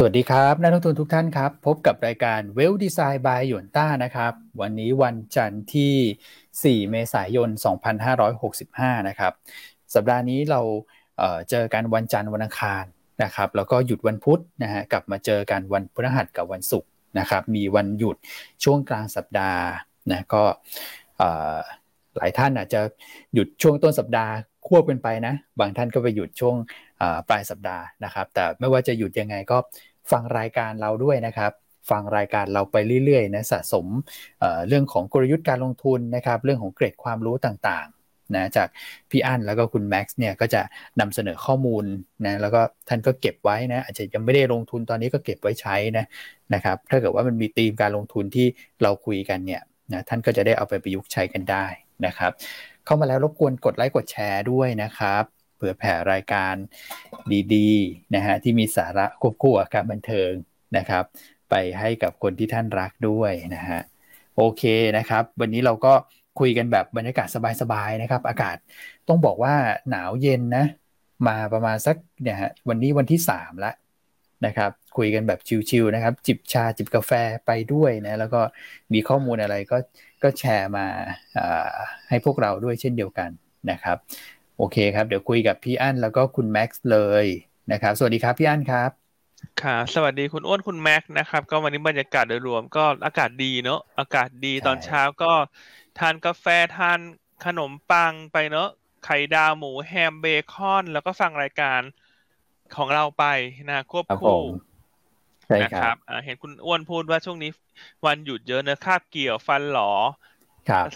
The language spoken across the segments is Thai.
สวัสดีครับนักลงทุนทุกท่านครับ พบกับรายการเวลดีไซน์บายหยวนต้านะครับ วันนี้วันจันทร์ที่ 4 เมษายน 2565 นะครับ สัปดาห์นี้เราเเจอกันวันจันทร์วันอังคารนะครับ แล้วก็หยุดวันพุธนะฮะกลับมาเจอกันวันพฤหัสกับวันศุกร์นะครับ มีวันหยุดช่วงกลางสัปดาห์นะก็หลายท่านอาจจะหยุดช่วงต้นสัปดาห์ควบกันไปนะ บางท่านก็ไปหยุดช่วงปลายสัปดาห์นะครับ แต่ไม่ว่าจะหยุดยังไงก็ ฟังรายการเราด้วยนะครับ ฟังรายการเราไปเรื่อยๆนะสะสมเเรื่องของกลยุทธ์การลงทุนนะครับ เรื่องของเกรดความรู้ต่างๆนะจากพี่อั้นแล้วก็คุณแม็กซ์เนี่ยก็จะนำเสนอข้อมูลนะแล้วก็ท่านก็เก็บไว้นะอาจจะยังไม่ได้ลงทุนตอนนี้ก็เก็บไว้ใช้นะนะครับ ถ้าเกิดว่ามันมีธีมการลงทุนที่เราคุยกันเนี่ยนะท่านก็จะได้เอาไปประยุกต์ใช้กันได้นะครับ เข้ามาแล้วรบกวนกดไลค์กดแชร์ด้วยนะครับ เผื่อแผ่รายการดีๆนะฮะที่มีสาระควบคู่กับการบันเทิงนะครับ ไปให้กับคนที่ท่านรักด้วยนะฮะโอเคนะครับ วันนี้เราก็คุยกันแบบบรรยากาศสบายๆนะครับ อากาศต้องบอกว่าหนาวเย็นนะ มาประมาณสักเนี่ยฮะวันนี้วันที่สามแล้วนะครับคุยกันแบบชิวๆนะครับ จิบชาจิบกาแฟไปด้วยนะแล้วก็มีข้อมูลอะไรก็ก็แชร์มาให้พวกเราด้วยเช่นเดียวกันนะครับ โอเคครับ เดี๋ยวคุยกับพี่อั้นแล้วก็คุณแม็กซ์เลยนะครับ สวัสดีครับพี่อั้นครับ ค่ะ สวัสดีคุณอ้วนคุณแม็กซ์นะครับ ก็วันนี้บรรยากาศโดยรวมก็อากาศดีเนอะอากาศดีตอนเช้าก็ทานกาแฟทานขนมปังไปเนอะไข่ดาวหมูแฮมเบคอนแล้วก็ฟังรายการของเราไปนะควบคู่นะครับเห็นคุณอ้วนพูดว่าช่วงนี้วันหยุดเยอะเนอะคาบเกี่ยวฟันหลอ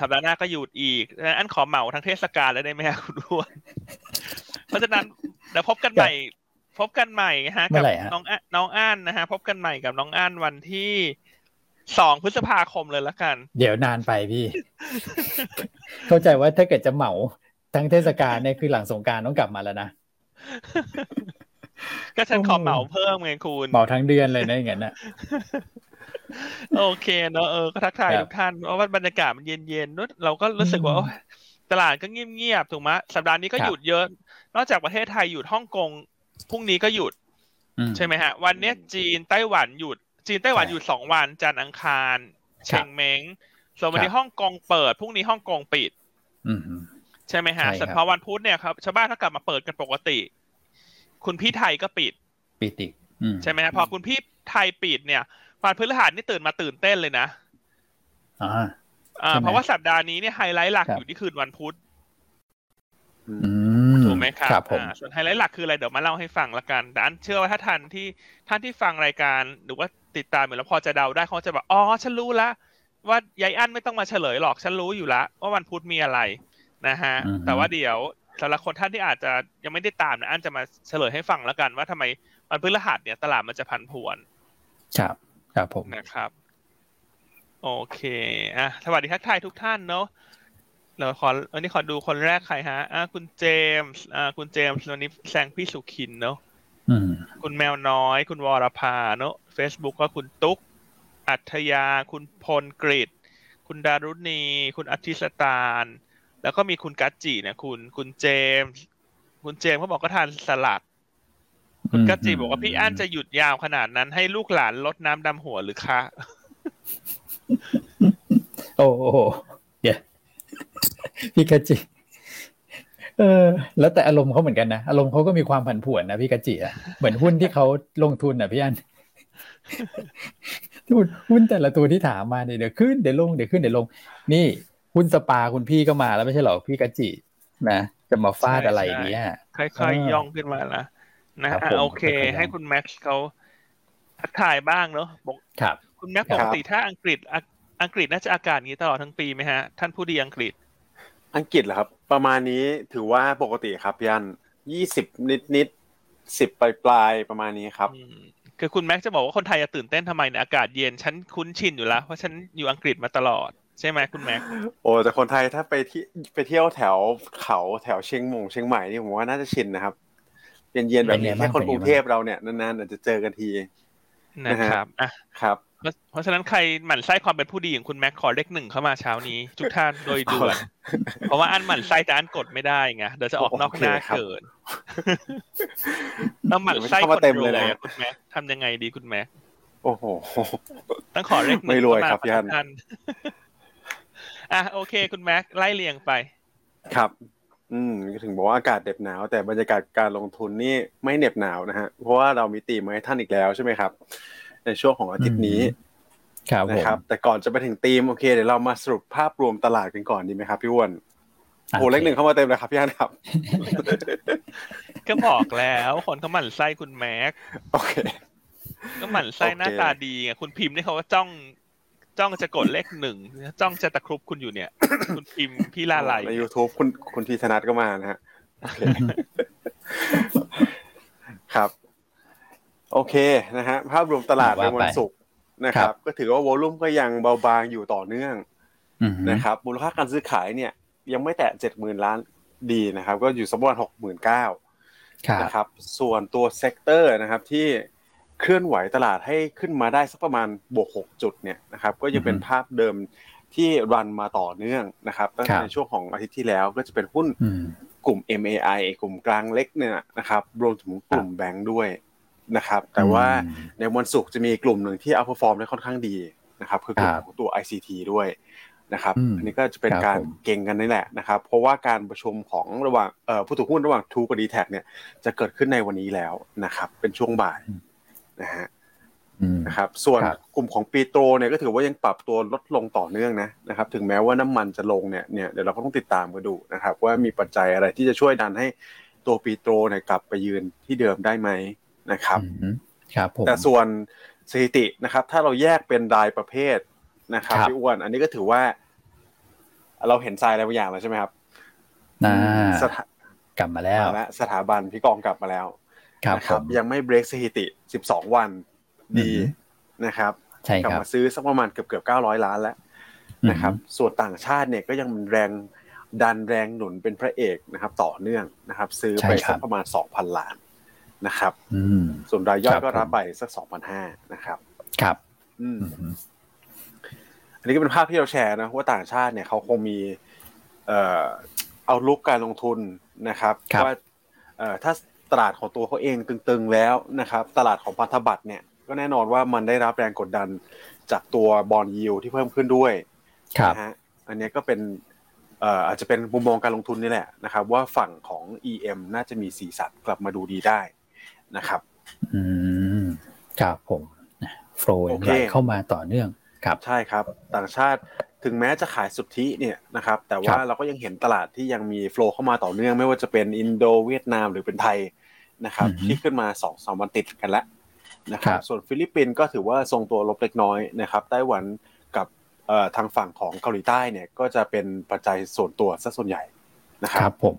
สัปดาห์หน้าก็หยุดอีกอันขอเหมาทั้งเทศกาลแล้วได้ไหมครับคุณอ้วนเพราะฉะนั้นเดี๋ยวพบกันใหม่ พบกันใหม่ฮะกับน้องน้องอ้านนะฮะ พบกันใหม่กับน้องอ้านวันที่สองพฤษภาคมเลยละกัน เดี๋ยวนานไปพี่ เข้าใจว่าถ้าเกิดจะเหมาทั้งเทศกาลเนี่ยคือหลังสงการต้องกลับมาแล้วนะ ก็ฉันขอเหมาเพิ่มไงคุณ เหมาทั้งเดือนเลยนะอย่างนั้นนะ โอเคเนอะเออก็ทักทายทุกท่านเพราะว่าบรรยากาศมันเย็นๆนู้เราก็รู้สึกว่าตลาดก็เงียบๆถูกไหมสัปดาห์นี้ก็หยุดเยอะ นอกจากประเทศไทยหยุดฮ่องกงพรุ่งนี้ก็หยุด ใช่ไหมฮะ วันนี้จีนไต้หวันหยุด จีนไต้หวันหยุดสองวันจันทร์อังคารเชงเม้งส่วนวันนี้ฮ่องกงเปิดพรุ่งนี้ฮ่องกงปิดใช่ไหมฮะสัปดาห์วันพุธเนี่ยครับชาวบ้านเขากลับมาเปิดกันปกติ คุณพี่ไทยก็ปิดปิดอีกใช่ไหมฮะพอคุณพี่ไทยปิดเนี่ย วันพฤหัสนี่ตื่นมาตื่นเต้นเลยนะอ่าอ่า เพราะว่าสัปดาห์นี้เนี่ยไฮไลท์หลักอยู่ที่คืนวันพุธถูกไหมครับครับผมส่วนไฮไลท์หลักคืออะไรเดี๋ยวมาเล่าให้ฟังละกันแต่อันเชื่อว่าถ้าท่านที่ท่านที่ฟังรายการหรือว่าติดตามอยู่แล้วพอจะเดาได้เขาจะแบบอ๋อฉันรู้ละว่ายายอันไม่ต้องมาเฉลยหรอกฉันรู้อยู่ละว่าวันพุธมีอะไรนะฮะ แต่ว่าเดี๋ยวสำหรับคนท่านที่อาจจะยังไม่ได้ตามนะอันจะมาเฉลยให้ฟังแล้วกันว่าทำไมวันพฤหัสเนี่ยตลาดมันจะพันผวน ครับ ครับผมนะครับ โอเคอะสวัสดีทักทายทุกท่านเนาะเราขอวันนี้ขอดูคนแรกใครฮะอะคุณเจมส์อ่าคุณเจมส์วันนี้แซงพี่สุขินเนาะคุณแมวน้อย คุณวรภาเนาะเฟซบุ๊กก็คุณตุ๊ก อัธยา คุณพลกฤษคุณดารุณี คุณอธิสตาลแล้วก็มีคุณกัจจีเนี่ยคุณ คุณเจมส์คุณเจมส์เขาบอกก็ทานสลัด คุณกัจจีบอกว่าพี่อั้นจะหยุดยาวขนาดนั้นให้ลูกหลานรดน้ำดำหัวหรือคะโอ้โหเดี๋ยวพี่กัจจีเออ แล้วแต่อารมณ์เขาเหมือนกันนะอารมณ์เขาก็มีความผันผวนนะพี่กัจจีอะเหมือนหุ้นที่เขาลงทุนอะพี่อันหุ้นแต่ละตัวที่ถามมาเนี่ยเดี๋ยวขึ้นเดี๋ยวลงเดี๋ยวขึ้นเดี๋ยวลง นี่หุ้นสปาคุณพี่ก็มาแล้วไม่ใช่หรอพี่กัจจีนะจะมาฟาดอะไรเนี้ยค่อยๆย่องขึ้นมาละ นะฮะโอเค ให้คุณแม็กซ์เขาทักทายบ้างเนาะบอกครับคุณแม็กซ์ปกติถ้าอังกฤษอังกฤษน่าจะอากาศนี้ตลอดทั้งปีไหมฮะ ท่านผู้ดีอังกฤษ อังกฤษเหรอครับ ประมาณนี้ถือว่าปกติครับยันยี่สิบนิดนิดสิบปลายปลายประมาณนี้ครับคือคุณแม็กซ์จะบอกว่าคนไทยจะตื่นเต้นทำไมเนี่ยอากาศเย็นฉันคุ้นชินอยู่แล้วเพราะฉันอยู่อังกฤษมาตลอดใช่ไหมคุณแม็กโอ้แต่คนไทยถ้าไปที่ไปเที่ยวแถวเขาแถวเชียงมงเชียงใหม่นี่ผมว่าน่าจะชินนะครับ เย็นๆแบบนี้แค่คนกรุงเทพเราเนี่ยนานๆอาจจะเจอกันทีนะครับอะครับเพราะฉะนั้นใครหมั่นไส้ความเป็นผู้ดีอย่างคุณแม็กขอเลขหนึ่งเข้ามาเช้านี้ทุกท่านโดยด่วนเพราะว่าอันหมั่นไส้แต่อันกดไม่ได้ไงเดี๋ยวจะออกนอกหน้าเกินน้ำมันไส้คนเต็มเลยนะคุณแม่ทำยังไงดีคุณแม่โอ้โหต้องขอเรียกไม่รวยครับย่านอะโอเค คุณแม็กไล่เรียงไป ครับ อืมถึงบอกว่าอากาศเด็บหนาว แต่บรรยากาศการลงทุนนี่ไม่เหน็บหนาวนะฮะเพราะว่าเรามีตีมมาให้ท่านอีกแล้วใช่ไหมครับ ในช่วงของอาทิตย์นี้ครับนะครับ แต่ก่อนจะไปถึงตีมโอเคเดี๋ยวเรามาสรุปภาพรวมตลาดกันก่อนดีไหมครับพี่อ้วนโอ้เลขหนึ่งเข้ามาเต็มเลยครับพี่อันครับ ก็บอกแล้วคนเขาหมั่นไส้คุณแม็กโอเค ก็หมั่นไส้หน้าตาดีไงคุณพิมพ์นี่เขาก็จ้อง จ้องจะกดเลขหนึ่งจ้องจะตะครุบคุณอยู่เนี่ย คุณพิมพ์พี่ลาไลในยูทูบคุณคุณพีธนัทก็มานะฮะครับ โอเคนะฮะภาพรวมตลาดในวันศุกร์นะครับ ก็ถือว่า volume ก็ยังเบาบางอยู่ต่อเนื่องนะครับ มูลค่าการซื้อขายเนี่ย ยังไม่แตะเจ็ดหมื่นล้านดีนะครับ ก็อยู่สักประมาณหกหมื่นเก้านะครับ ส่วนตัว sector นะครับที่ เคลื่อนไหวตลาดให้ขึ้นมาได้สักประมาณบวกหกจุดเนี่ยนะครับก็ยังเป็นภาพเดิมที่ run มาต่อเนื่องนะครับตั้งแต่ในช่วงของอาทิตย์ที่แล้วก็จะเป็นหุ้นกลุ่ม MAI กลุ่มกลางเล็กเนี่ยนะครับรวมถึงกลุ่มแบงค์ด้วยนะครับแต่ว่าในวันศุกร์จะมีกลุ่มหนึ่งที่อัพฟอร์มได้ค่อนข้างดีนะครับคือกลุ่มของตัว ICT ด้วยนะครับอันนี้ก็จะเป็นการเก่งกันนี่แหละนะครับ เพราะว่าการประชุมของระหว่างผู้ถือหุ้นระหว่างทูกับดีแท็เนี่ยจะเกิดขึ้นในวันนี้แล้วนะครับเป็นช่วงบ่าย นะฮะนะครับส่วนกลุ่มของปีโตรเนี่ยก็ถือว่ายังปรับตัวลดลงต่อเนื่องนะนะครับถึงแม้ว่าน้ำมันจะลงเนี่ยเนี่ยเดี๋ยวเราก็ต้องติดตามกันดูนะครับว่ามีปัจจัยอะไรที่จะช่วยดันให้ตัวปีโตรเนี่ยกลับไปยืนที่เดิมได้ไหมนะครับครับผมแต่ส่วนสถิตินะครับ ถ้าเราแยกเป็นรายประเภทนะครับพี่อ้วนอันนี้ก็ถือว่า เราเห็นทรายอะไรบางอย่างแล้วใช่ไหมครับนะกลับมาแล้วสถาบันพี่กองกลับมาแล้ว ครับยังไม่เบรกสถิติ 12 วันดีนะครับใช่กลับมาซื้อสักประมาณเกือบเกือบ900 ล้านแล้วนะครับส่วนต่างชาติเนี่ยก็ยังแรงดันแรงหนุนเป็นพระเอกนะครับ ต่อเนื่องนะครับ ซื้อไปสักประมาณ 2,000 ล้านนะครับส่วนรายย่อยก็รับไปสัก 2,500นะครับ ครับอันนี้ก็เป็นภาพที่เราแชร์นะว่าต่างชาติเนี่ยเขาคงมีเอ่อเอาลุกการลงทุนนะครับว่าเอ่อถ้า ตลาดของตัวเขาเองตึงๆแล้วนะครับ ตลาดของพันธบัตรเนี่ยก็แน่นอนว่ามันได้รับแรงกดดันจากตัวบอลยิวที่เพิ่มขึ้นด้วยนะฮะอันนี้ก็เป็นอาจจะเป็นมุมมองการลงทุนนี่แหละนะครับ ว่าฝั่งของ EM น่าจะมีสีสันกลับมาดูดีได้นะครับ อืมครับผม flow ไหลเข้ามาต่อเนื่องครับใช่ครับ ต่างชาติถึงแม้จะขายสุทธิเนี่ยนะครับ แต่ว่าเราก็ยังเห็นตลาดที่ยังมี flow เข้ามาต่อเนื่อง ไม่ว่าจะเป็นอินโดเวียดนามหรือเป็นไทย นะครับที่ขึ้นมาสองสองวันติดกันแล้วนะครับส่วนฟิลิปปินส์ก็ถือว่าทรงตัวลบเล็กน้อยนะครับไต้หวันกับทางฝั่งของเกาหลีใต้เนี่ยก็จะเป็นปัจจัยส่วนตัวซะส่วนใหญ่นะครับครับ ผม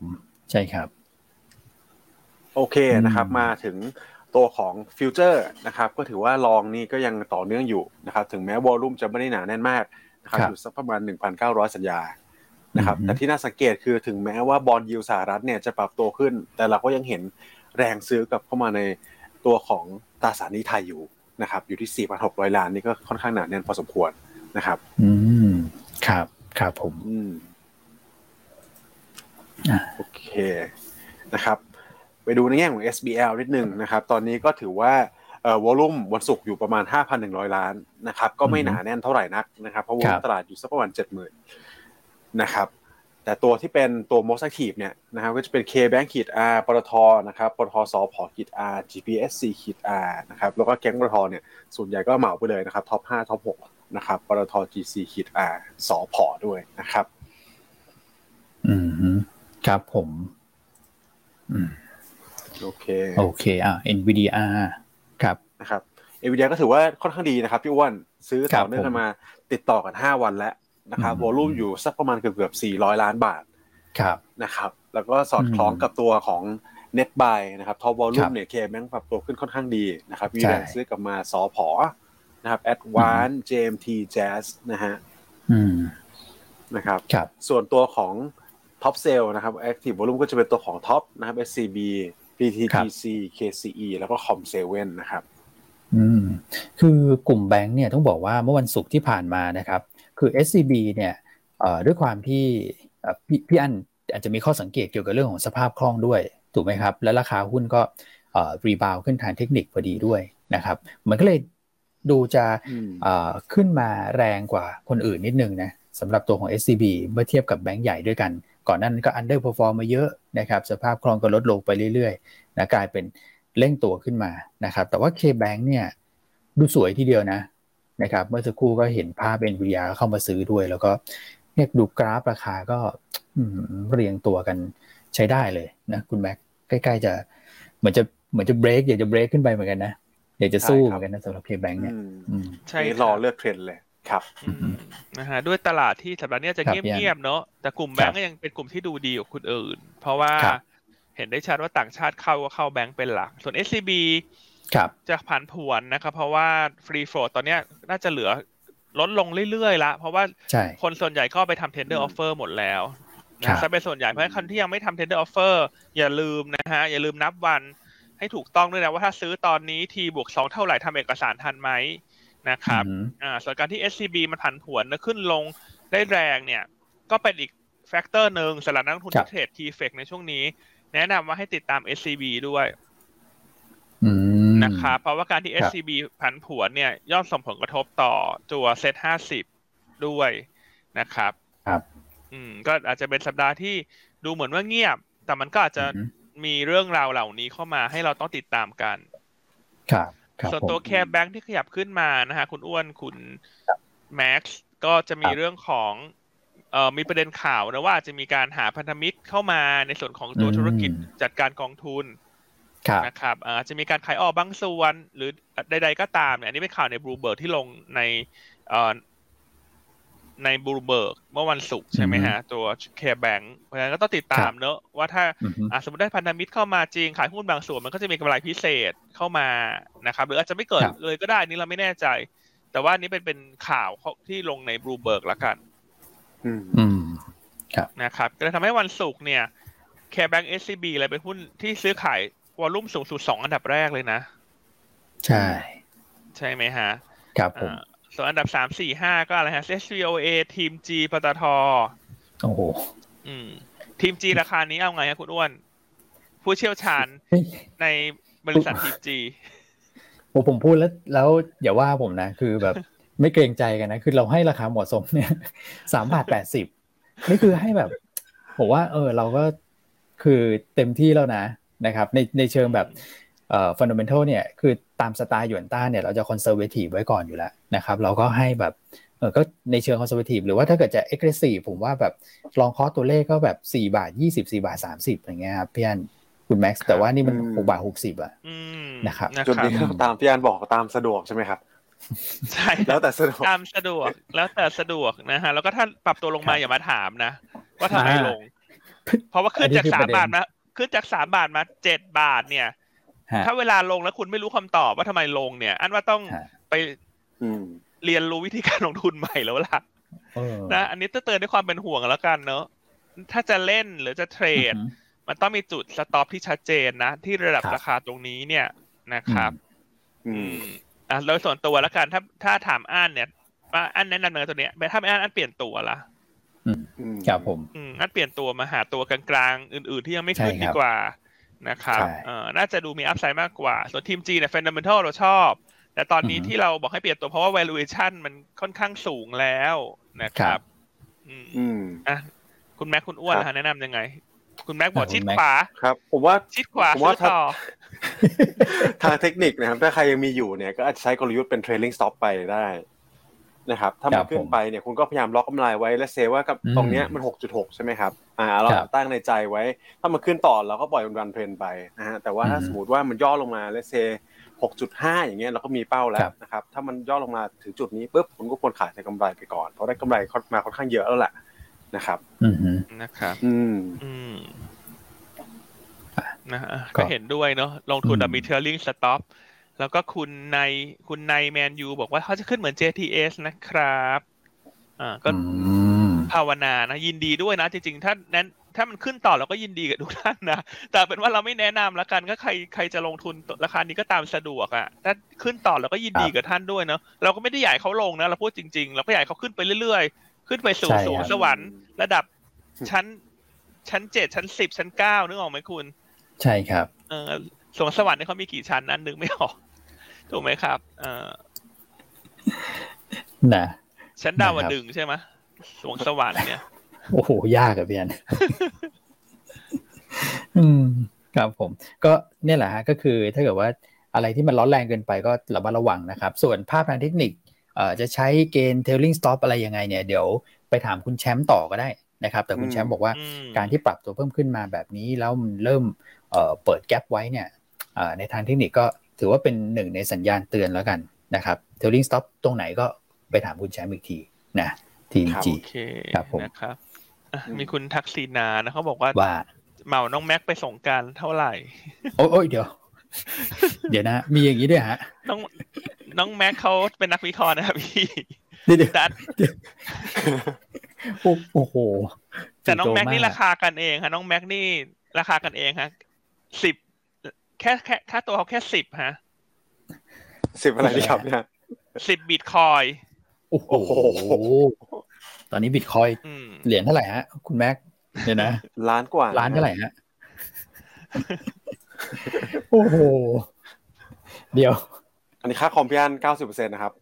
ใช่ครับ โอเคนะครับ มาถึงตัวของฟิวเจอร์นะครับ ก็ถือว่า long นี่ก็ยังต่อเนื่องอยู่นะครับ ถึงแม้ volume จะไม่ได้หนาแน่นมากนะครับอยู่สักประมาณ 1,900 สัญญานะครับแต่ที่น่าสังเกตคือถึงแม้ว่า bond yield สหรัฐเนี่ยจะปรับตัวขึ้น แต่เราก็ยังเห็น แรงซื้อกลับเข้ามาในตัวของตราสารนี้ไทยอยู่นะครับ อยู่ที่ 4,600 ล้านนี่ก็ค่อนข้างหนาแน่นพอสมควรนะครับ อืม ครับ ครับผม อืมโอเคนะครับ ไปดูในแง่ของ SBL นิดนึงนะครับ ตอนนี้ก็ถือว่าเอ่อวอลุ่มวันศุกร์อยู่ประมาณ 5,100 ล้านนะครับ ก็ไม่หนาแน่นเท่าไหร่นักนะครับ เพราะว่าตลาดอยู่สักประมาณ 70,000นะครับ แต่ตัวที่เป็นตัว most active เนี่ยนะครับก็จะเป็น K-Bank ขีด R ปตทนะครับปตทสพขีด R GPSC ขีด R นะครับแล้วก็แก๊งปตทเนี่ยส่วนใหญ่ก็เหมาไปเลยนะครับ top 5 top 6นะครับปตท GC ขีด R สผด้วยนะครับ อืมครับผม อืมโอเคโอเคอะ NVDR ครับนะครับ NVDR ก็ถือว่าค่อนข้างดีนะครับพี่อ้วนซื้อต่อเนื่องกันมา ติดต่อกัน 5 วันแล้ว นะครับ volume อยู่สักประมาณเกือบเกือบ400 ล้านบาทครับนะครับ แล้วก็สอดคล้องกับตัวของ Net Buy นะครับท็อปวอลุ่มเนี่ยเคแบงปรับตัวขึ้นค่อนข้างดีนะครับมีแรงซื้อกลับมาสอพอนะครับ Advance JMT Jazz นะฮะนะครับครับส่วนตัวของ Top Sale นะครับ Active Volume ก็จะเป็นตัวของ Top นะครับ SCB PTTC KCE แล้วก็ Com7 นะครับ อืม คือกลุ่มแบงค์เนี่ยต้องบอกว่าเมื่อวันศุกร์ที่ผ่านมานะครับ คือ SCB เนี่ยด้วยความที่พี่พี่อันอาจจะมีข้อสังเกตเกี่ยวกับเรื่องของสภาพคล่องด้วย ถูกไหมครับ แล้วราคาหุ้นก็รีบาวขึ้นทางเทคนิคพอดีด้วยนะครับ มันก็เลยดูจะขึ้นมาแรงกว่าคนอื่นนิดนึงนะสำหรับตัวของ SCB เมื่อเทียบกับแบงก์ใหญ่ด้วยกัน ก่อนนั้นก็ underperform มาเยอะนะครับ สภาพคล่องก็ลดลงไปเรื่อยๆนะกลายเป็นเร่งตัวขึ้นมานะครับ แต่ว่า K-Bank เนี่ยดูสวยทีเดียวนะ นะครับเมื่อสักครู่ก็เห็นภาพเป็นวิยาเข้ามาซื้อด้วย แล้วก็เนี่ยดูกราฟราคาก็เรียงตัวกันใช้ได้เลยนะคุณแม็กใกล้ๆจะเหมือนจะเหมือนจะเบรกอยากจะเบรกขึ้นไปเหมือนกันนะอยากจะสู้เหมือนกันนะสำหรับเคแบงค์เนี่ยใช่รอเลือกเทรนเลยครับนะฮะด้วยตลาดที่สัปดาห์นี้จะเงียบๆเนาะแต่กลุ่มแบงก์ก็ยังเป็นกลุ่มที่ดูดีกว่าคนอื่น เพราะว่าเห็นได้ชัดว่าต่างชาติเข้าก็เข้าแบงก์เป็นหลัก ส่วน SCB จะผันผวนนะครับเพราะว่า free float ตอนนี้น่าจะเหลือลดลงเรื่อยๆละเพราะว่าคนส่วนใหญ่ก็ไปทำ tender offer หมดแล้วนะซะเป็นส่วนใหญ่เพราะฉะนั้นคนที่ยังไม่ทำ tender offer อย่าลืมนะฮะอย่าลืมนับวันให้ถูกต้องด้วยนะว่าถ้าซื้อตอนนี้ T บวกสองเท่าไหร่ทำเอกสารทันไหมนะครับอ่าส่วนการที่ SCB มันผันผวนขึ้นลงได้แรงเนี่ย ก็เป็นอีก factor หนึ่งสำหรับนักลงทุนที่ trade TFEX ในช่วงนี้ แนะนำว่าให้ติดตาม SCB ด้วย นะครับเพราะว่าการที่ SCB ผันผวนเนี่ยย่อมส่งผลกระทบต่อตัวเซ็ตห้าสิบด้วยนะครับ ครับ อืม ก็อาจจะเป็นสัปดาห์ที่ดูเหมือนว่าเงียบ แต่มันก็อาจจะมีเรื่องราวเหล่านี้เข้ามาให้เราต้องติดตามกัน ครับส่วนตัวแคร์แบงค์ที่ขยับขึ้นมานะฮะคุณอ้วนคุณแม็กซ์ก็จะมีเรื่องของเอ่อมีประเด็นข่าวนะว่าจะมีการหาพันธมิตรเข้ามาในส่วนของตัวธุรกิจจัดการกองทุน นะครับอาจจะมีการขายออกบางส่วนหรือใด ๆ ก็ตามเนี่ยอันนี้เป็นข่าวในบลูเบิร์กที่ลงในในบูเบิร์กเมื่อวันศุกร์ใช่ไหมฮะ ตัว KBANK เพราะฉะนั้นก็ต้องติดตามเนอะว่าถ้าสมมติได้พันธมิตรเข้ามาจริงขายหุ้นบางส่วนมันก็จะมีกำไรพิเศษเข้ามานะครับ หรืออาจจะไม่เกิดเลยก็ได้นี่เราไม่แน่ใจ แต่ว่านี้เป็นเป็นข่าวที่ลงในบลูเบิร์กละกันอืมครับนะครับก็ทำให้วันศุกร์เนี่ย KBANK SCB อะไรเป็นหุ้นที่ซื้อขาย volume สูงสุดสองอันดับแรกเลยนะ ใช่ ใช่ไหมฮะ ครับผมส่วนอันดับสามสี่ห้าก็อะไรฮะ SVOA TEAMG ปตทโอ้โหอืม TEAMG ราคานี้เอาไงครับคุณอ้วน ผู้เชี่ยวชาญในบริษัททีม G ผมผมพูดแล้วแล้วอย่าว่าผมนะ คือแบบไม่เกรงใจกันนะ คือเราให้ราคาเหมาะสมเนี่ยสามบาทแปดสิบนี่คือให้แบบ ผมว่า เออ เราก็คือเต็มที่แล้วนะ นะครับในในเชิงแบบเอ่อ fundamental เนี่ยคือตามสไตล์หยวนต้าเนี่ยเราจะ conservative ไว้ก่อนอยู่แล้วนะครับเราก็ให้แบบเออก็ในเชิง conservative หรือว่าถ้าเกิดจะ aggressive ผมว่าแบบลองคอสตัวเลขก็แบบสี่บาทยี่สิบสี่บาทสามสิบอย่างเงี้ยครับพี่อั้นคุณแม็กซ์แต่ว่านี่มันหกบาทหกสิบอะนะครับจนนี้ตามพี่อันบอกตามสะดวกใช่ไหมครับใช่แล้วแต่สะดวกตามสะดวกแล้วแต่สะดวกนะฮะแล้วก็ถ้าปรับตัวลงมาอย่ามาถามนะ ว่าทำไมลง เพราะว่าขึ้นจากสามบาทมา ขึ้นจากสามบาทมาเจ็ดบาทเนี่ย ถ้าเวลาลงแล้วคุณไม่รู้คำตอบว่าทำไมลงเนี่ย อันว่าต้องไปเรียนรู้วิธีการลงทุนใหม่แล้วล่ะนะอันนี้จะเตือนด้วยความเป็นห่วงแล้วกันเนอะถ้าจะเล่นหรือจะ trade มันต้องมีจุด stop ที่ชัดเจนนะ ที่ระดับราคาตรงนี้เนี่ยนะครับ อืมอะโดยส่วนตัวแล้วกันถ้าถ้าถามอั้นเนี่ยว่าอั้นแนะนำเนื้อตัวเนี้ยถ้าไม่อั้นอั้นเปลี่ยนตัวละ ครับผมอั้นเปลี่ยนตัวมาหาตัวกลางๆ อื่นๆที่ยังไม่ขึ้นดีกว่านะครับเอ่อน่าจะดูมี upside มากกว่า ส่วน TEAMG เนี่ย fundamental เราชอบ แต่ตอนนี้ที่เราบอกให้เปลี่ยนตัวเพราะว่า valuation มันค่อนข้างสูงแล้วนะครับ อืมอะคุณแม็กคุณอ้วนนะแนะนำยังไง คุณแม็กบอกชิดขวาครับ ผมว่าชิดขวาผมว่าต่อทางเทคนิคนะครับ ถ้าใครยังมีอยู่เนี่ยก็อาจจะใช้กลยุทธ์เป็น trailing stop ไปได้ นะครับถ้ามันขึ้นไปเนี่ยคุณก็พยายามล็อกกำไรไว้และเซว่ากับตรงเนี้ยมัน 6.6 ใช่ไหมครับอ่าเราตั้งในใจไว้ ถ้ามันขึ้นต่อเราก็ปล่อยมันรันเทรนไปนะฮะแต่ว่าถ้าสมมติว่ามันย่อลงมาและเซ6.5 อย่างเงี้ยเราก็มีเป้าแล้วนะครับถ้ามันย่อลงมาถึงจุดนี้ปุ๊บคุณก็ควรขายในกำไรไปก่อน เพราะได้กำไรมาค่อนข้างเยอะแล้วแหละนะครับนะครับอืมอืมนะฮะก็เห็นด้วยเนาะลงทุนแบบมี trailing stop แล้วก็คุณในคุณในแมนยูบอกว่าเขาจะขึ้นเหมือน JTS นะครับอ่าก็ภาวนานะ ยินดีด้วยนะ จริงๆ ถ้านั้นถ้ามันขึ้นต่อเราก็ยินดีกับทุกท่านนะ แต่เป็นว่าเราไม่แนะนำแล้วกันก็ใครใครจะลงทุนราคานี้ก็ตามสะดวกอะถ้าขึ้นต่อเราก็ยินดีกับท่านด้วยเนาะเราก็ไม่ได้ใหญ่เขาลงนะ เราพูดจริงๆ เราก็ใหญ่เขาขึ้นไปเรื่อยๆ ขึ้นไปสู่สูงสวรรค์ ระดับชั้นชั้นเจ็ดชั้นสิบชั้นเก้านึกออกไหมคุณ ใช่ครับ เออ สวงสวรรค์เนี่ยเขามีกี่ชั้นนั้นนึกไม่ออก ถูกไหมครับ เออนะชั้นดาวดึงใช่ไหมสวงสวรรค์เนี่ย โอ้โห ยากอะพี่อันอืม ครับผม ก็เนี่ยแหละฮะ ก็คือถ้าเกิดว่าอะไรที่มันร้อนแรงเกินไปก็ระมัดระวังนะครับ ส่วนภาพทางเทคนิคเอ่อจะใช้เกณฑ์ tailing stop อะไรยังไงเนี่ยเดี๋ยวไปถามคุณแชมป์ต่อก็ได้นะครับ แต่คุณแชมป์บอกว่าการที่ปรับตัวเพิ่มขึ้นมาแบบนี้แล้วมันเริ่มเอ่อเปิดแกลบไว้เนี่ย ในทางเทคนิคก็ถือว่าเป็นหนึ่งในสัญญาณเตือนแล้วกันนะครับ tailing stop ตรงไหนก็ไปถามคุณแชมป์อีกทีนะทีจีโอเคครับผมนะครับมีคุณทักษีนานะเขาบอกว่าว่าเหมาน้องแม็กไปส่งการเท่าไหร่ โอ้ยเดี๋ยว เดี๋ยวนะ มีอย่างนี้ด้วยฮะ น้องน้องแม็กเขาเป็นนักวิเคราะห์นะครับพี่เดี๋ยวดัดโอ้โหแต่น้องแม็กนี่ราคากันเองฮะน้องแม็กนี่ราคากันเองฮะสิบ แค่แค่ค่าตัวเขาแค่สิบฮะสิบอะไรดีครับเนี่ยสิบบิตคอยโอ้โหตอนนี้บิตคอยเหรียญเท่าไหร่ฮะ คุณแม็กเนี่ยนะล้านกว่าล้านเท่าไหร่ฮะโอ้โหเดี๋ยว อันนี้ค่าคอมพิวเตอร์เก้าสิบเปอร์เซ็นต์นะครับ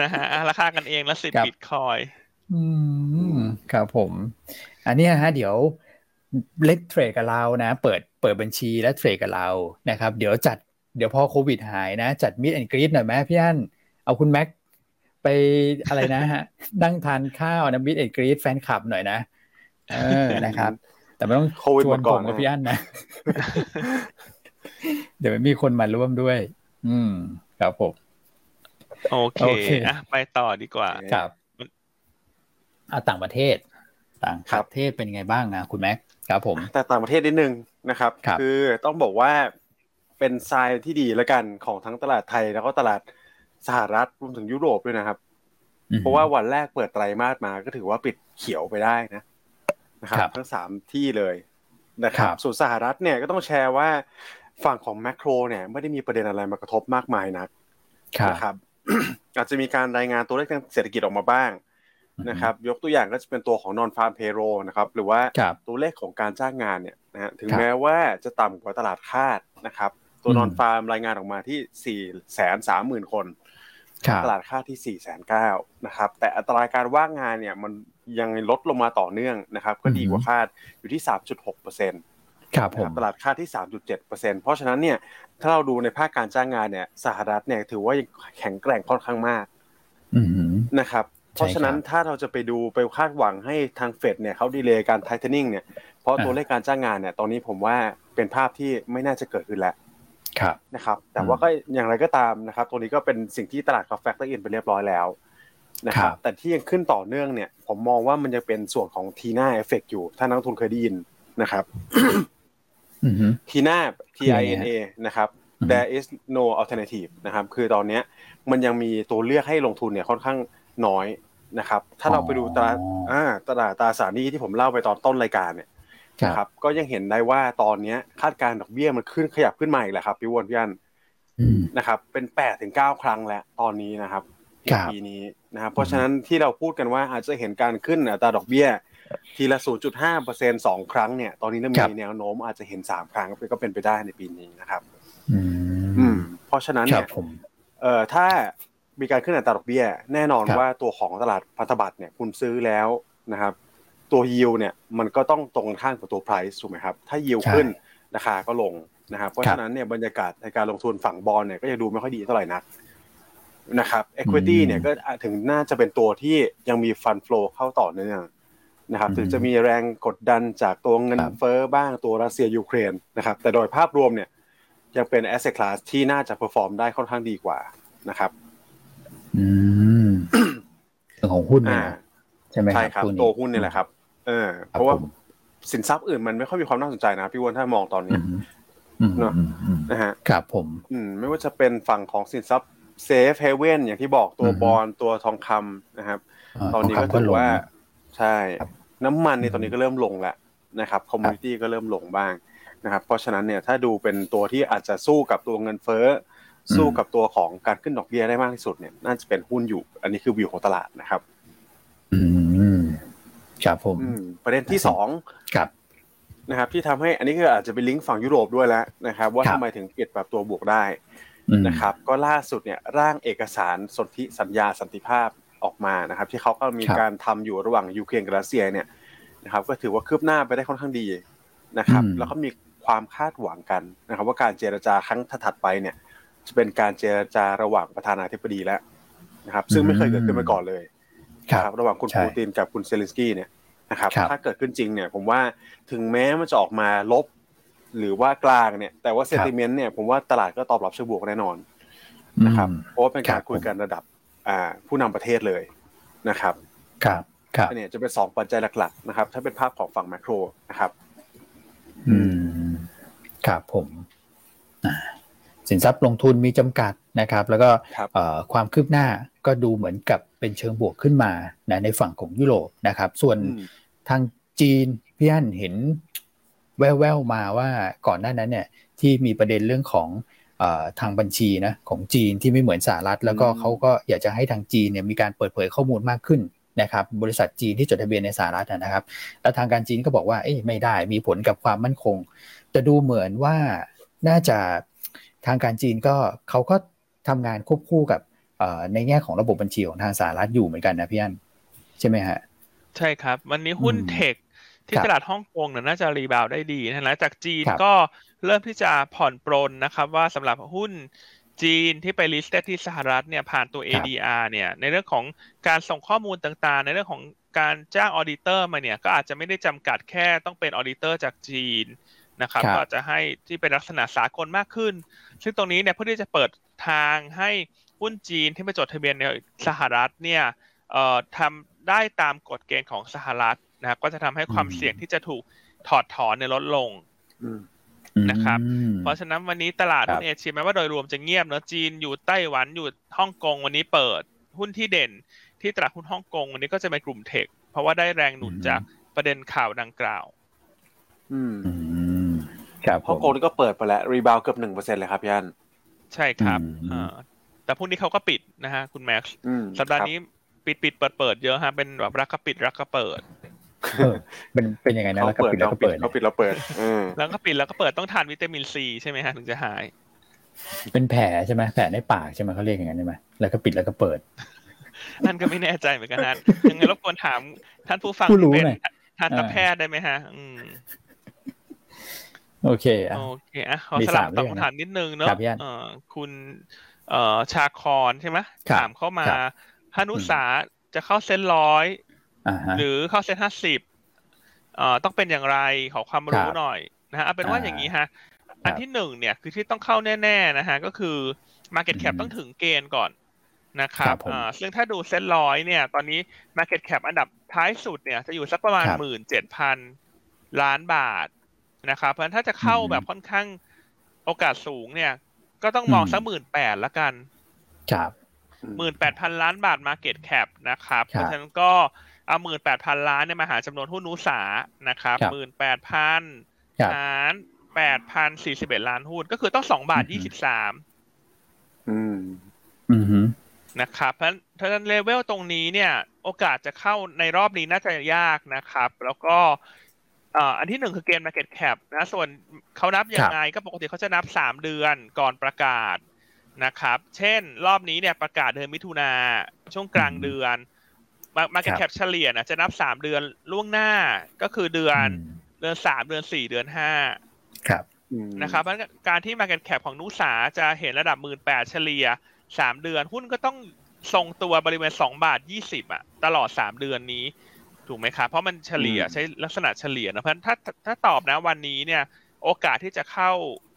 นะฮะราคากันเองแล้วสิบบิตคอย อืมครับผม อันนี้ฮะ เดี๋ยว เล็กเทรดกับเรานะ เปิดเปิดบัญชีและเทรดกับเรานะครับ เดี๋ยวจัดเดี๋ยวพอโควิดหายนะ จัดมิดแอนกรีดหน่อยไหมพี่อันเอาคุณแม็กไปอะไรนะฮะนั่งทานข้าวนะมิดแอนกรีดแฟนคลับหน่อยนะเออนะครับ แต่ไม่ต้องชวนผมกับพี่อันนะ เดี๋ยวมีคนมาร่วมด้วย อืมครับผมโอเคอะไปต่อดีกว่าครับเอาต่างประเทศ ต่างประเทศเป็นไงบ้างนะคุณแม็ก ครับผมแต่ต่างประเทศนิดนึงนะครับคือต้องบอกว่าเป็นทรายที่ดีแล้วกันของทั้งตลาดไทยแล้วก็ตลาดสหรัฐรวมถึงยุโรปด้วยนะครับ เพราะว่าวันแรกเปิดไตรมาสมาก็ถือว่าปิดเขียวไปได้นะนะครับ ทั้งสามที่เลยนะครับ ส่วนสหรัฐเนี่ยก็ต้องแชร์ว่าฝั่งของแมคโครเนี่ยไม่ได้มีประเด็นอะไรมากระทบมากมายนักนะครับอาจจะมีการรายงานตัวเลขทางเศรษฐกิจออกมาบ้าง นะครับยกตัวอย่างก็จะเป็นตัวของ non farm payroll นะครับหรือว่าตัวเลขของการจ้างงานเนี่ยนะฮะถึงแม้ว่าจะต่ำกว่าตลาดคาดนะครับตัว non farm รายงานออกมาที่สี่แสนสามหมื่นคน ตลาดคาดที่สี่แสนเก้านะครับ แต่อัตราการว่างงานเนี่ยมันยังลดลงมาต่อเนื่องนะครับ ก็ดีกว่าคาดอยู่ที่สามจุดหกเปอร์เซ็นต์ครับผมตลาดคาดที่ 3.7%เพราะฉะนั้นเนี่ยถ้าเราดูในภาคการจ้างงานเนี่ยสหรัฐเนี่ยถือว่าแข็งแกร่งค่อนข้างมากนะครับ เพราะฉะนั้นถ้าเราจะไปดูไปคาดหวังให้ทางเฟดเนี่ยเขา delay การ tightening เนี่ยเพราะตัวเลขการจ้างงานเนี่ยตอนนี้ผมว่าเป็นภาพที่ไม่น่าจะเกิดขึ้นแล้วนะครับ แต่ว่าก็อย่างไรก็ตามนะครับ ตัวนี้ก็เป็นสิ่งที่ตลาดเขา factor in ไปเรียบร้อยแล้วนะครับแต่ที่ยังขึ้นต่อเนื่องเนี่ย ผมมองว่ามันจะเป็นส่วนของ TINA effect อยู่ ถ้านักลงทุนเคยได้ยินนะครับทีน่า T I N A นะครับ there is no alternative นะครับ คือตอนนี้มันยังมีตัวเลือกให้ลงทุนเนี่ยค่อนข้างน้อย นะครับ ถ้าเราไปดูตลาดอ่าตลาดตราสารหนี้ที่ผมเล่าไปตอนต้นรายการเนี่ยนะครับ ก็ยังเห็นได้ว่าตอนนี้คาดการณ์ดอกเบี้ยมันขึ้นขยับขึ้นมาอีกแล้วครับพี่วอนพี่อันนะครับ เป็นแปดถึงเก้าครั้งแล้วตอนนี้นะครับปีนี้นะครับ เพราะฉะนั้นที่เราพูดกันว่าอาจจะเห็นการขึ้นอัตราดอกเบี้ย ทีละ 0.5เปอร์เซ็นสองครั้งเนี่ย ตอนนี้เริ่มมีแนวโน้มอาจจะเห็น3ครั้งก็เป็นไปได้ในปีนี้นะครับ อืม เพราะฉะนั้นเนี่ยเอ่อถ้า มีการขึ้นอัตราดอกเบี้ย แน่นอนว่าตัวของตลาดพันธบัตรเนี่ยคุณซื้อแล้วนะครับ ตัวยิวเนี่ยมันก็ต้องตรงข้ามกับตัว price ถูกไหมครับ ถ้ายิวขึ้นราคาก็ลงนะครับ เพราะฉะนั้นเนี่ยบรรยากาศในการลงทุนฝั่งบอลเนี่ยก็จะดูไม่ค่อยดีเท่าไหร่นักนะครับ equity เนี่ยก็ถึงน่าจะเป็นตัวที่ยังมีฟันฟลูเข้าต่อเนื่องนะครับถึงจะมีแรงกดดันจากตัวเงินเฟ้อบ้างตัวรัสเซียยูเครนนะครับแต่โดยภาพรวมเนี่ยยังเป็น asset class ที่น่าจะ perform ได้ค่อนข้างดีกว่านะครับ อืมเรื่องของหุ้นเนี่ยใช่ไหมใช่ครับตัวหุ้นนี่แหละครับ เออ เพราะว่าสินทรัพย์อื่นมันไม่ค่อยมีความน่าสนใจนะพี่วอนถ้ามองตอนนี้เนาะนะฮะครับผม อืม ไม่ว่าจะเป็นฝั่งของสินทรัพย์ safe haven อย่างที่บอกตัวบอลตัวทองคำนะครับ ตอนนี้ก็ถือว่า ใช่ น้ำมันในตอนนี้ก็เริ่มลงแล้วนะครับ commodity ก็เริ่มลงบ้างนะครับ เพราะฉะนั้นเนี่ยถ้าดูเป็นตัวที่อาจจะสู้กับตัวเงินเฟ้อ สู้กับตัวของการขึ้นดอกเบี้ยได้มากที่สุดเนี่ยน่าจะเป็นหุ้นอยู่ อันนี้คือวิวของตลาดนะครับ อืมครับผมประเด็นที่สองครับนะครับ ที่ทำให้อันนี้ก็อาจจะเป็นลิงก์ฝั่งยุโรปด้วยแล้วนะครับ ว่าทำไมถึงเปลี่ยนปรับตัวบวกได้นะครับ ก็ล่าสุดเนี่ยร่างเอกสารสนธิสัญญาสันติภาพออกมานะครับ ที่เขาก็มีการทำอยู่ระหว่างยูเครนกับรัสเซียเนี่ยนะครับ ก็ถือว่าคืบหน้าไปได้ค่อนข้างดีนะครับ แล้วก็มีความคาดหวังกันนะครับ ว่าการเจรจาครั้งถัดไปเนี่ย จะเป็นการเจรจาระหว่างประธานาธิบดีแล้วนะครับ ซึ่งไม่เคยเกิดขึ้นมาก่อนเลยครับระหว่างคุณปูตินกับคุณเซเลนสกี้เนี่ยนะครับ ถ้าเกิดขึ้นจริงเนี่ย ผมว่าถึงแม้มันจะออกมาลบ หรือว่ากลางเนี่ย แต่ว่า sentiment เนี่ยผมว่าตลาดก็ตอบรับเชิงบวกแน่นอนนะครับ เพราะว่าเป็นการคุยกันระดับอ่าผู้นำประเทศเลยนะครับ ครับครับเนี่ยจะเป็นสองปัจจัยหลักๆนะครับ ถ้าเป็นภาพของฝั่ง macro นะครับ อืม ครับผม สินทรัพย์ลงทุนมีจำกัดนะครับ แล้วก็ความคืบหน้าก็ดูเหมือนกับเป็นเชิงบวกขึ้นมานะในฝั่งของยุโรปนะครับ ส่วนทางจีนพี่อันเห็นแว่วๆมาว่าก่อนหน้านั้นเนี่ยที่มีประเด็นเรื่องของทางบัญชีนะของจีนที่ไม่เหมือนสหรัฐ แล้วก็เขาก็อยากจะให้ทางจีนเนี่ยมีการเปิดเผยข้อมูลมากขึ้นนะครับบริษัทจีนที่จดทะเบียนในสหรัฐนะครับ แล้วทางการจีนก็บอกว่าเอ้ไม่ได้มีผลกับความมั่นคง จะดูเหมือนว่าน่าจะ ทางการจีนก็เขาก็ทำงานควบคู่กับในแง่ของระบบบัญชีของทางสหรัฐอยู่เหมือนกันนะพี่อันใช่ไหมฮะ ใช่ครับ วันนี้หุ้น tech ที่ตลาดฮ่องกงเนี่ยน่าจะ rebound ได้ดีนะหลังจากจีนก็เริ่มที่จะผ่อนปรนนะครับ ว่าสำหรับหุ้นจีนที่ไป list ที่สหรัฐเนี่ยผ่านตัว ADR เนี่ย ในเรื่องของการส่งข้อมูลต่างๆ ในเรื่องของการจ้าง auditor มาเนี่ยก็อาจจะไม่ได้จำกัดแค่ต้องเป็น auditor จากจีน นะครับก็อาจจะให้ที่เป็นลักษณะสากลมากขึ้น ซึ่งตรงนี้เนี่ยเพื่อที่จะเปิดทางให้หุ้นจีนที่ไปจดทะเบียนในสหรัฐเนี่ยเอ่อทำได้ตามกฎเกณฑ์ของสหรัฐนะครับก็จะทำให้ความเสี่ยงที่จะถูกถอดถอนในลดลงนะครับ เพราะฉะนั้นวันนี้ตลาดหุ้นเอเชียแม้ว่าโดยรวมจะเงียบเนอะจีนอยู่ไต้หวันอยู่ฮ่องกงวันนี้เปิดหุ้นที่เด่น ที่ตลาดหุ้นฮ่องกงวันนี้ก็จะเป็นกลุ่มเทค เพราะว่าได้แรงหนุนจากประเด็นข่าวดังกล่าว อืม ครับฮ่องกงนี่ก็เปิดไปแล้ว rebound เกือบหนึ่งเปอร์เซ็นเลยครับอันใช่ครับอ่าแต่พรุ่งนี้เขาก็ปิดนะฮะคุณแม็กซ์สัปดาห์นี้ปิดปิดเปิดเปิดเยอะฮะเป็นแบบลักก็ปิดลักก็เปิดเป็นเป็นยังไงนะแล้วก็ปิดแล้วก็เปิดเขาปิดแล้วเปิดแล้วก็ปิดแล้วก็เปิดต้องทานวิตามินซีใช่ไหมฮะถึงจะหาย เป็นแผลใช่ไหมแผลในปากใช่ไหมเขาเรียกอย่างนั้นใช่ไหมแล้วก็ปิดแล้วก็เปิดนั่นก็ไม่แน่ใจเหมือนกันนะยังไงรบกวนถามท่านผู้ฟังเป็นทันตแพทย์ได้ไหมฮะ อืม โอเคโอเคอะขอสลับตอบคำถามนิดนึงเนาะคุณเอ่อชาคอนใช่ไหมถามเข้ามาพานุสาจะเข้าเส้นร้อยหรือเข้าเส้นห้าสิบเอ่อต้องเป็นอย่างไรขอความรู้หน่อยนะฮะเอาเป็นว่าอย่างนี้ฮะ อันที่หนึ่งเนี่ยคือที่ต้องเข้าแน่ๆนะฮะก็คือ Market Cap ต้องถึงเกณฑ์ก่อนนะครับอ่าซึ่งถ้าดูเส้นร้อยเนี่ย ตอนนี้ Market Cap อันดับท้ายสุดเนี่ย จะอยู่สักประมาณหมื่นเจ็ดพันล้านบาท นะครับ เพราะฉะนั้นถ้าจะเข้าแบบค่อนข้างโอกาสสูงเนี่ย ก็ต้องมองสักหมื่นแปดละกัน ครับหมื่นแปดพันล้านบาทมาเก็ตแคปนะครับ เพราะฉะนั้นก็เอาหมื่นแปดพันล้านเนี่ยมาหาจำนวนหุ้นนุสานะครับหมื่นแปดพันหารแปดพันสี่สิบเอ็ดล้านหุ้น ก็คือต้องสองบาทยี่สิบสามอืม อืมนะครับ เพราะฉะนั้นเลเวลตรงนี้เนี่ย โอกาสจะเข้าในรอบนี้น่าจะยากนะครับ แล้วก็ อันที่หนึ่งคือเกณฑ์ market cap นะส่วนเขานับยังไงก็ปกติเขาจะนับสามเดือนก่อนประกาศนะครับ เช่นรอบนี้เนี่ยประกาศเดือนมิถุนาช่วงกลางเดือน market cap เฉลี่ยนะจะนับสามเดือนล่วงหน้าก็คือเดือนเดือนสามเดือนสี่เดือนห้าครับนะครับเพราะการที่ market cap ของนุสาจะเห็นระดับหมื่นแปดเฉลี่ยสามเดือนหุ้นก็ต้องทรงตัวบริเวณสองบาทยี่สิบอะตลอดสามเดือนนี้ ถูกไหมครับเพราะมันเฉลี่ยใช้ลักษณะเฉลี่ยนะเพราะถ้าถ้าตอบนะวันนี้เนี่ย โอกาสที่จะเข้า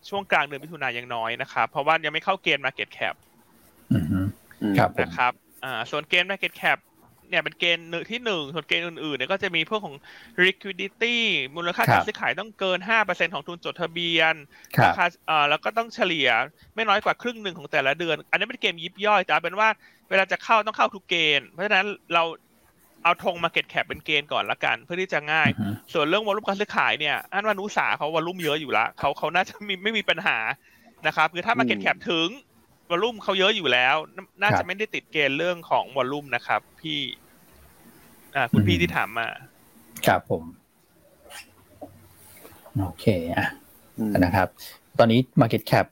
ช่วงกลางเดือนมิถุนายนยังน้อยนะครับเพราะว่ายังไม่เข้าเกณฑ์ Market Cap ครับนะครับอ่าส่วนเกณฑ์ Market Cap เนี่ยเป็นเกณฑ์ที่หนึ่งส่วนเกณฑ์อื่นๆเนี่ยก็จะมีพวกของ liquidity มูลค่าการซื้อขายต้องเกินห้าเปอร์เซ็นของทุนจดทะเบียนราคาอ่าแล้วก็ต้องเฉลี่ยไม่น้อยกว่าครึ่งหนึ่งของแต่ละเดือน อันนี้เป็นเกณฑ์ยิบย่อยแต่เป็นว่าเวลาจะเข้าต้องเข้าทุกเกณฑ์ เพราะฉะนั้นเรา เอาธง Market Cap เป็นเกณฑ์ก่อนละกัน เพื่อที่จะง่าย ส่วนเรื่อง volume การซื้อขายเนี่ยอันว่า NUSA เขา volume เยอะอยู่แล้วเขาเขาน่าจะมีไม่มีปัญหานะครับคือถ้า Market Cap ถึง volume เขาเยอะอยู่แล้ว น่าจะไม่ได้ติดเกณฑ์เรื่องของ volume นะครับ พี่อ่าคุณพี่ที่ถามมาครับผม โอเคอะนะครับ ตอนนี้ Market Cap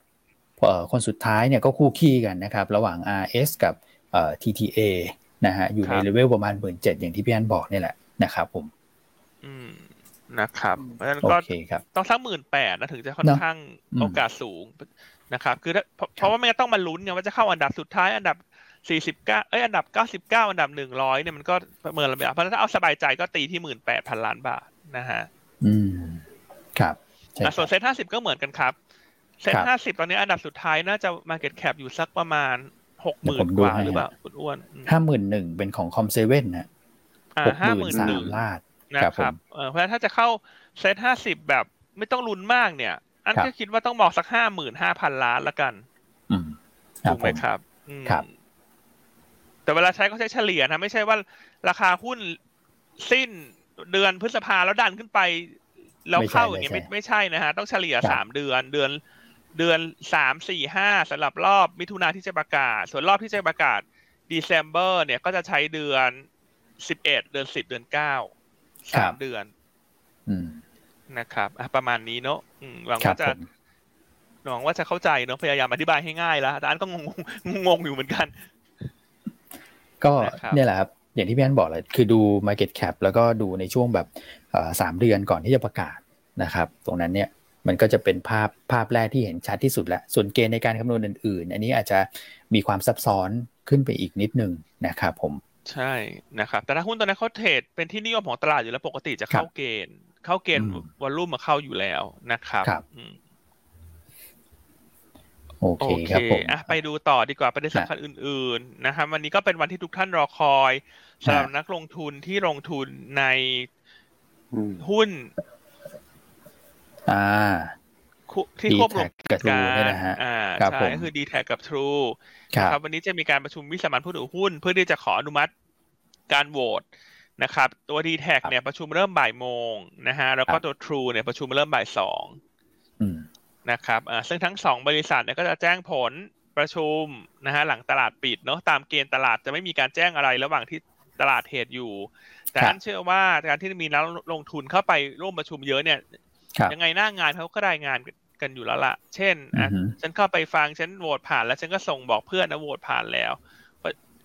คนสุดท้ายเนี่ยก็คู่คี่กันนะครับ ระหว่าง RS กับ TTA นะฮะอยู่ในเลเวลประมาณหมื่นเจ็ดอย่างที่พี่อันบอกนี่แหละนะครับผม อืมนะครับเพราะฉะนั้นก็ต้องสักหมื่นแปดนะถึงจะค่อนข้างโอกาสสูงนะครับ คือเพราะว่าไม่ต้องมาลุ้นไงว่าจะเข้าอันดับสุดท้ายอันดับสี่สิบเก้าเอ้ยอันดับเก้าสิบเก้าอันดับหนึ่งร้อยเนี่ยมันก็ประเมินระเบียบเพราะถ้าเอาสบายใจก็ตีที่หมื่นแปดพันล้านบาทนะฮะอืมครับส่วนเซ็ตห้าสิบก็เหมือนกันครับเซ็ตห้าสิบตอนนี้อันดับสุดท้ายน่าจะ Market Cap อยู่สักประมาณ หกหมื่นกว่าหรือเปล่าคุณอันห้าหมื่นหนึ่งเป็นของ COM7นะหกหมื่นสามลาดนะครับเพราะฉะนั้นถ้าจะเข้าเซ็ตห้าสิบแบบไม่ต้องลุ้นมากเนี่ย อันก็คิดว่าต้องบอกสักห้าหมื่นห้าพันล้านละกันถูกไหมครับครับ แต่เวลาใช้ก็ใช้เฉลี่ยนะไม่ใช่ว่าราคาหุ้นสิ้นเดือนพฤษภาแล้วดันขึ้นไป แล้วเข้าอย่างเงี้ยไม่ไม่ใช่นะฮะ ต้องเฉลี่ยสามเดือนเดือน เดือนสามสี่ห้าสำหรับรอบมิถุนาที่จะประกาศ ส่วนรอบที่จะประกาศ December เนี่ยก็จะใช้เดือนสิบเอ็ดเดือนสิบเดือนเก้าสามเดือนนะครับประมาณนี้เนาะหวังว่าจะหวังว่าจะเข้าใจเนาะพยายามอธิบายให้ง่ายแล้วแต่อันก็งงงงอยู่เหมือนกัน ก็เนี่ยแหละครับ อย่างที่พี่อันบอกเลยคือดู Market Cap แล้วก็ดูในช่วงแบบสามเดือนก่อนที่จะประกาศนะครับ ตรงนั้นเนี่ย มันก็จะเป็นภาพภาพแรกที่เห็นชัดที่สุดแล้วส่วนเกณฑ์ในการคำนวณอื่นๆ อันนี้อาจจะมีความซับซ้อนขึ้นไปอีกนิดนึงนะครับผมใช่นะครับแต่ถ้าหุ้นตอนนี้เขาเทรดเป็นที่นิยมของตลาดอยู่แล้วปกติจะเข้าเกณฑ์ เข้าเกณฑ์วอลลุ่มมาเข้าอยู่แล้วนะครับรบโอเคครับผมอะไปดูต่อดีกว่าประเด็นสำคัญอื่น ๆ นะครับวันนี้ก็เป็นวันที่ทุกท่านรอคอยสำหรับนักลงทุนที่ลงทุนในหุ้น อ่าที่ควบรวมกับทรูนี่นะฮะอ่าใช่ก็คือดีแท็กับทรูครับวันนี้จะมีการประชุมวิสามันผู้ถือหุ้น เพื่อที่จะขออนุมัติการโหวตนะครับตัวดีแท็เนี่ยประชุมเริ่มบ่ายโมงนะฮะแล้วก็ตัวทรูเนี่ยประชุมเริ่มบ่ายสองนะครับอ่าซึ่งทั้งสองบริษัทเนี่ยก็จะแจ้งผลประชุมนะฮะหลังตลาดปิดเนาะตามเกณฑ์ตลาดจะไม่มีการแจ้งอะไรระหว่างที่ตลาดเหตุอยู่ แต่ท่านเชื่อว่าการที่มีนักลงทุนเข้าไปร่วมประชุมเยอะเนี่ย ยังไงหน้างานเขาก็รายงานกันอยู่แล้วละเช่นอะฉันเข้าไปฟังฉันโหวตผ่าน แล้วฉันก็ส่งบอกเพื่อนนะโหวตผ่านแล้ว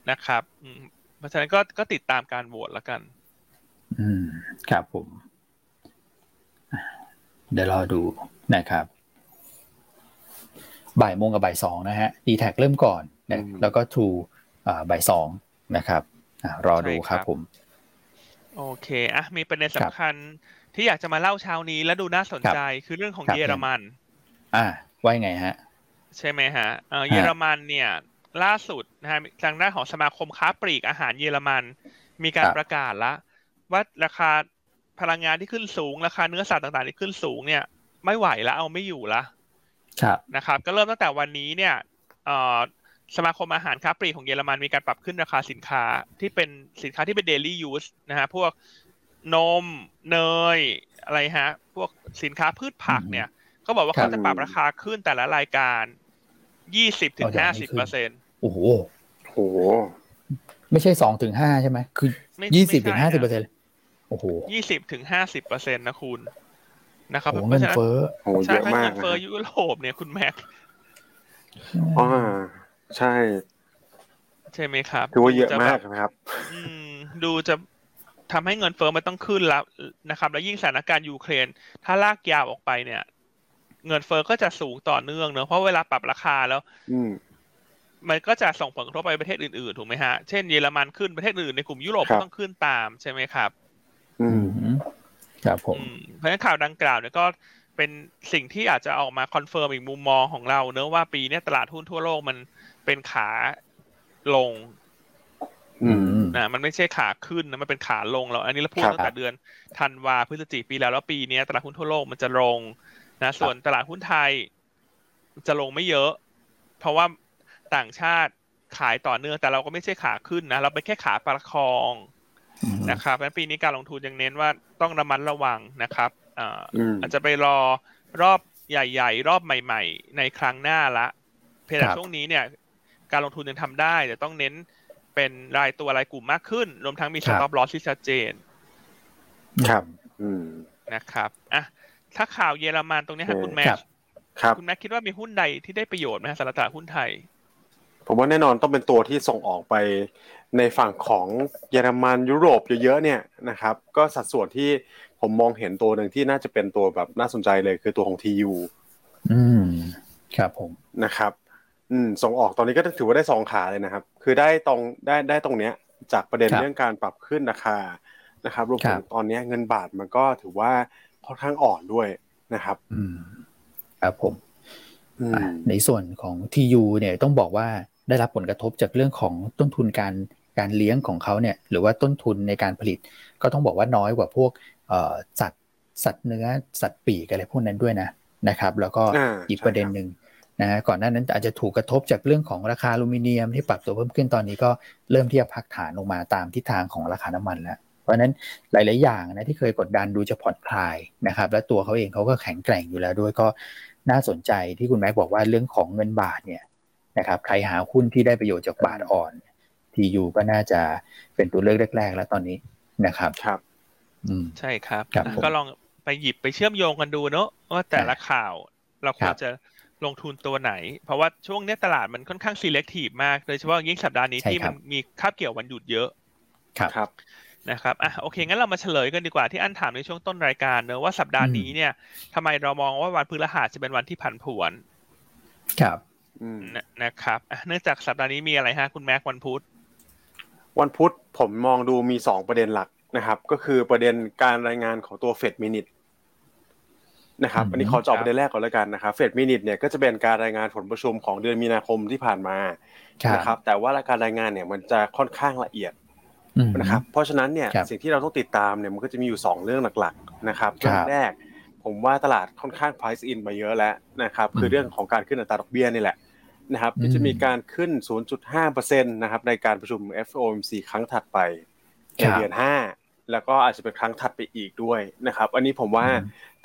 นะครับเพราะฉะนั้นก็ก็ติดตามการโหวตแล้วกัน อืมครับผม เดี๋ยวรอดูนะครับ บ่ายโมงกับบ่ายสองนะฮะดีแท็เริ่มก่อนนะแล้วก็ทูบ่ายสองนะครับรอดูครับผม โอเคอะมีประเด็นสำคัญ ที่อยากจะมาเล่าเช้านี้และดูน่าสนใจคือเรื่องของเยอรมัน อ่าว่าไงฮะ ใช่ไหมฮะเออเยอรมันเนี่ย ล่าสุดนะฮะทางด้านของสมาคมค้าปลีกอาหารเยอรมัน มีการประกาศแล้วว่าราคาพลังงานที่ขึ้นสูงราคาเนื้อสัตว์ต่างๆที่ขึ้นสูงเนี่ย ไม่ไหวแล้วเอาไม่อยู่ละครับนะครับ ก็เริ่มตั้งแต่วันนี้เนี่ยเอ่อสมาคมอาหารค้าปลีกของเยอรมันมีการปรับขึ้นราคาสินค้าที่เป็นสินค้าที่เป็น daily use นะฮะพวก นมเนยอะไรฮะ พวกสินค้าพืชผักเนี่ยเขาบอกว่าเขาจะปรับราคาขึ้นแต่ละรายการยี่สิบถึงห้าสิบเปอร์เซ็นต์โอ้โหโอ้ไม่ใช่สองถึงห้าใช่ไหมคือยี่สิบถึงห้าสิบเปอร์เซ็นต์โอ้โหยี่สิบถึงห้าสิบเปอร์เซ็นต์นะคุณนะครับเงินเฟ้อใช่เงินเฟ้อยุโรปเนี่ยคุณแม็กอ่าใช่ ใช่ไหมครับถือว่าเยอะมากนะครับอืมดูจะ ทำให้เงินเฟ้อมันต้องขึ้นแล้วนะครับ แล้วยิ่งสถานการณ์ยูเครน ถ้าลากยาวออกไปเนี่ย เงินเฟ้อก็จะสูงต่อเนื่องเนอะเพราะเวลาปรับราคาแล้วมันก็จะส่งผลกระทบไปประเทศอื่นๆ ถูกไหมฮะ เช่นเยอรมันขึ้นประเทศอื่นในกลุ่มยุโรปก็ต้องขึ้นตามใช่ไหมครับ อืมครับผมเพราะฉะนั้นข่าวดังกล่าวเนี่ยก็เป็นสิ่งที่อาจจะออกมา confirm อีกมุมมองของเรา เนอะว่าปีนี้ตลาดหุ้นทั่วโลกมันเป็นขาลง นะมันไม่ใช่ขาขึ้นนะมันเป็นขาลงแล้วอันนี้เราพูดตั้งแต่เดือนธันวาพฤศจิกปีแล้วแล้วปีนี้ตลาดหุ้นทั่วโลกมันจะลงนะส่วนตลาดหุ้นไทย จะลงไม่เยอะ เพราะว่าต่างชาติขายต่อเนื่องแต่เราก็ไม่ใช่ขาขึ้นนะเราเป็นแค่ขาประคองนะครับเพราะปีนี้การลงทุนยังเน้นว่าต้องระมัดระวังนะครับอาจจะไปรอรอบใหญ่ๆ รอบใหม่ ๆ ในครั้งหน้าละ เพียงแต่ช่วงนี้เนี่ย การลงทุนยังทำได้ แต่ต้องเน้น เป็นรายตัวรายกลุ่มมากขึ้น รวมทั้งมีสต็อปลอสที่ชัดเจน ครับนะครับอะถ้าข่าวเยอรมันตรงนี้ครับคุณแม่ครับคุณแม่คิดว่ามีหุ้นใดที่ได้ประโยชน์ไหมสำหรับตลาดหุ้นไทย ผมว่าแน่นอนต้องเป็นตัวที่ส่งออกไปในฝั่งของเยอรมันยุโรปเยอะๆเนี่ยนะครับ ก็สัดส่วนที่ผมมองเห็นตัวหนึ่งที่น่าจะเป็นตัวแบบน่าสนใจเลยคือตัวของ TU อืมครับผมนะครับ อืมส่งออกตอนนี้ก็ถือว่าได้สองขาเลยนะครับ คือได้ตรงได้ได้ตรงเนี้ย จากประเด็นเรื่องการปรับขึ้นราคานะครับรวมถึงตอนนี้เงินบาทมันก็ถือว่าค่อนข้างอ่อนด้วยนะครับ อืมครับผมในส่วนของ TU เนี่ยต้องบอกว่าได้รับผลกระทบจากเรื่องของต้นทุนการการเลี้ยงของเขาเนี่ย หรือว่าต้นทุนในการผลิต ก็ต้องบอกว่าน้อยกว่าพวกสัตว์สัตว์เนื้อสัตว์ปีกอะไรพวกนั้นด้วยนะนะครับ แล้วก็อีกประเด็นหนึ่ง นะก่อนหน้านั้นอาจจะถูกกระทบจากเรื่องของราคาอลูมิเนียมที่ปรับตัวเพิ่มขึ้นตอนนี้ก็เริ่มที่จะพักฐานลงมาตามทิศทางของราคาน้ำมันแล้ว เพราะฉะนั้นหลาย ๆ อย่างนะที่เคยกดดันดูจะผ่อนคลายนะครับ และตัวเขาเองเขาก็แข็งแกร่งอยู่แล้วด้วยก็น่าสนใจที่คุณแม็กบอกว่าเรื่องของเงินบาทเนี่ยนะครับใครหาหุ้นที่ได้ประโยชน์จากบาทอ่อนทียูก็น่าจะเป็นตัวเลือกแรก ๆ แล้วตอนนี้นะครับครับใช่ครับก็ลองไปหยิบไปเชื่อมโยงกันดูเนอะว่าแต่ละข่าวเราควรจะ ลงทุนตัวไหน เพราะว่าช่วงนี้ตลาดมันค่อนข้าง selective มากโดยเฉพาะยิ่งสัปดาห์นี้ที่มันมีคาบเกี่ยววันหยุดเยอะครับนะครับอะโอเค งั้นเรามาเฉลยกันดีกว่าที่อันถามในช่วงต้นรายการเนอะว่าสัปดาห์นี้เนี่ยทำไมเรามองว่าวันพฤหัสจะเป็นวันที่ผันผวน ครับนะครับเนื่องจากสัปดาห์นี้มีอะไรฮะคุณแม็กวันพุธวันพุธผมมองดูมีสองประเด็นหลักนะครับ ก็คือประเด็นการรายงานของตัว Fed Minutes นะครับอันนี้ขอจบประเด็นแรกก่อนแล้วกันนะครับ Fed Minutes เนี่ยก็จะเป็นการรายงานผลประชุมของเดือนมีนาคมที่ผ่านมานะครับแต่ว่าการรายงานเนี่ยมันจะค่อนข้างละเอียดนะครับเพราะฉะนั้นเนี่ยสิ่งที่เราต้องติดตามเนี่ยมันก็จะมีอยู่ 2 เรื่องหลักๆนะครับเรื่องแรกผมว่าตลาดค่อนข้าง price in มาเยอะแล้วนะครับคือเรื่องของการขึ้นอัตราดอกเบี้ยนี่แหละนะครับจะมีการขึ้น 0.5%นะครับในการประชุม FOMC ครั้งถัดไปในเดือน5แล้วก็อาจจะเป็นครั้งถัดไปอีกด้วยนะครับ อันนี้ผมว่า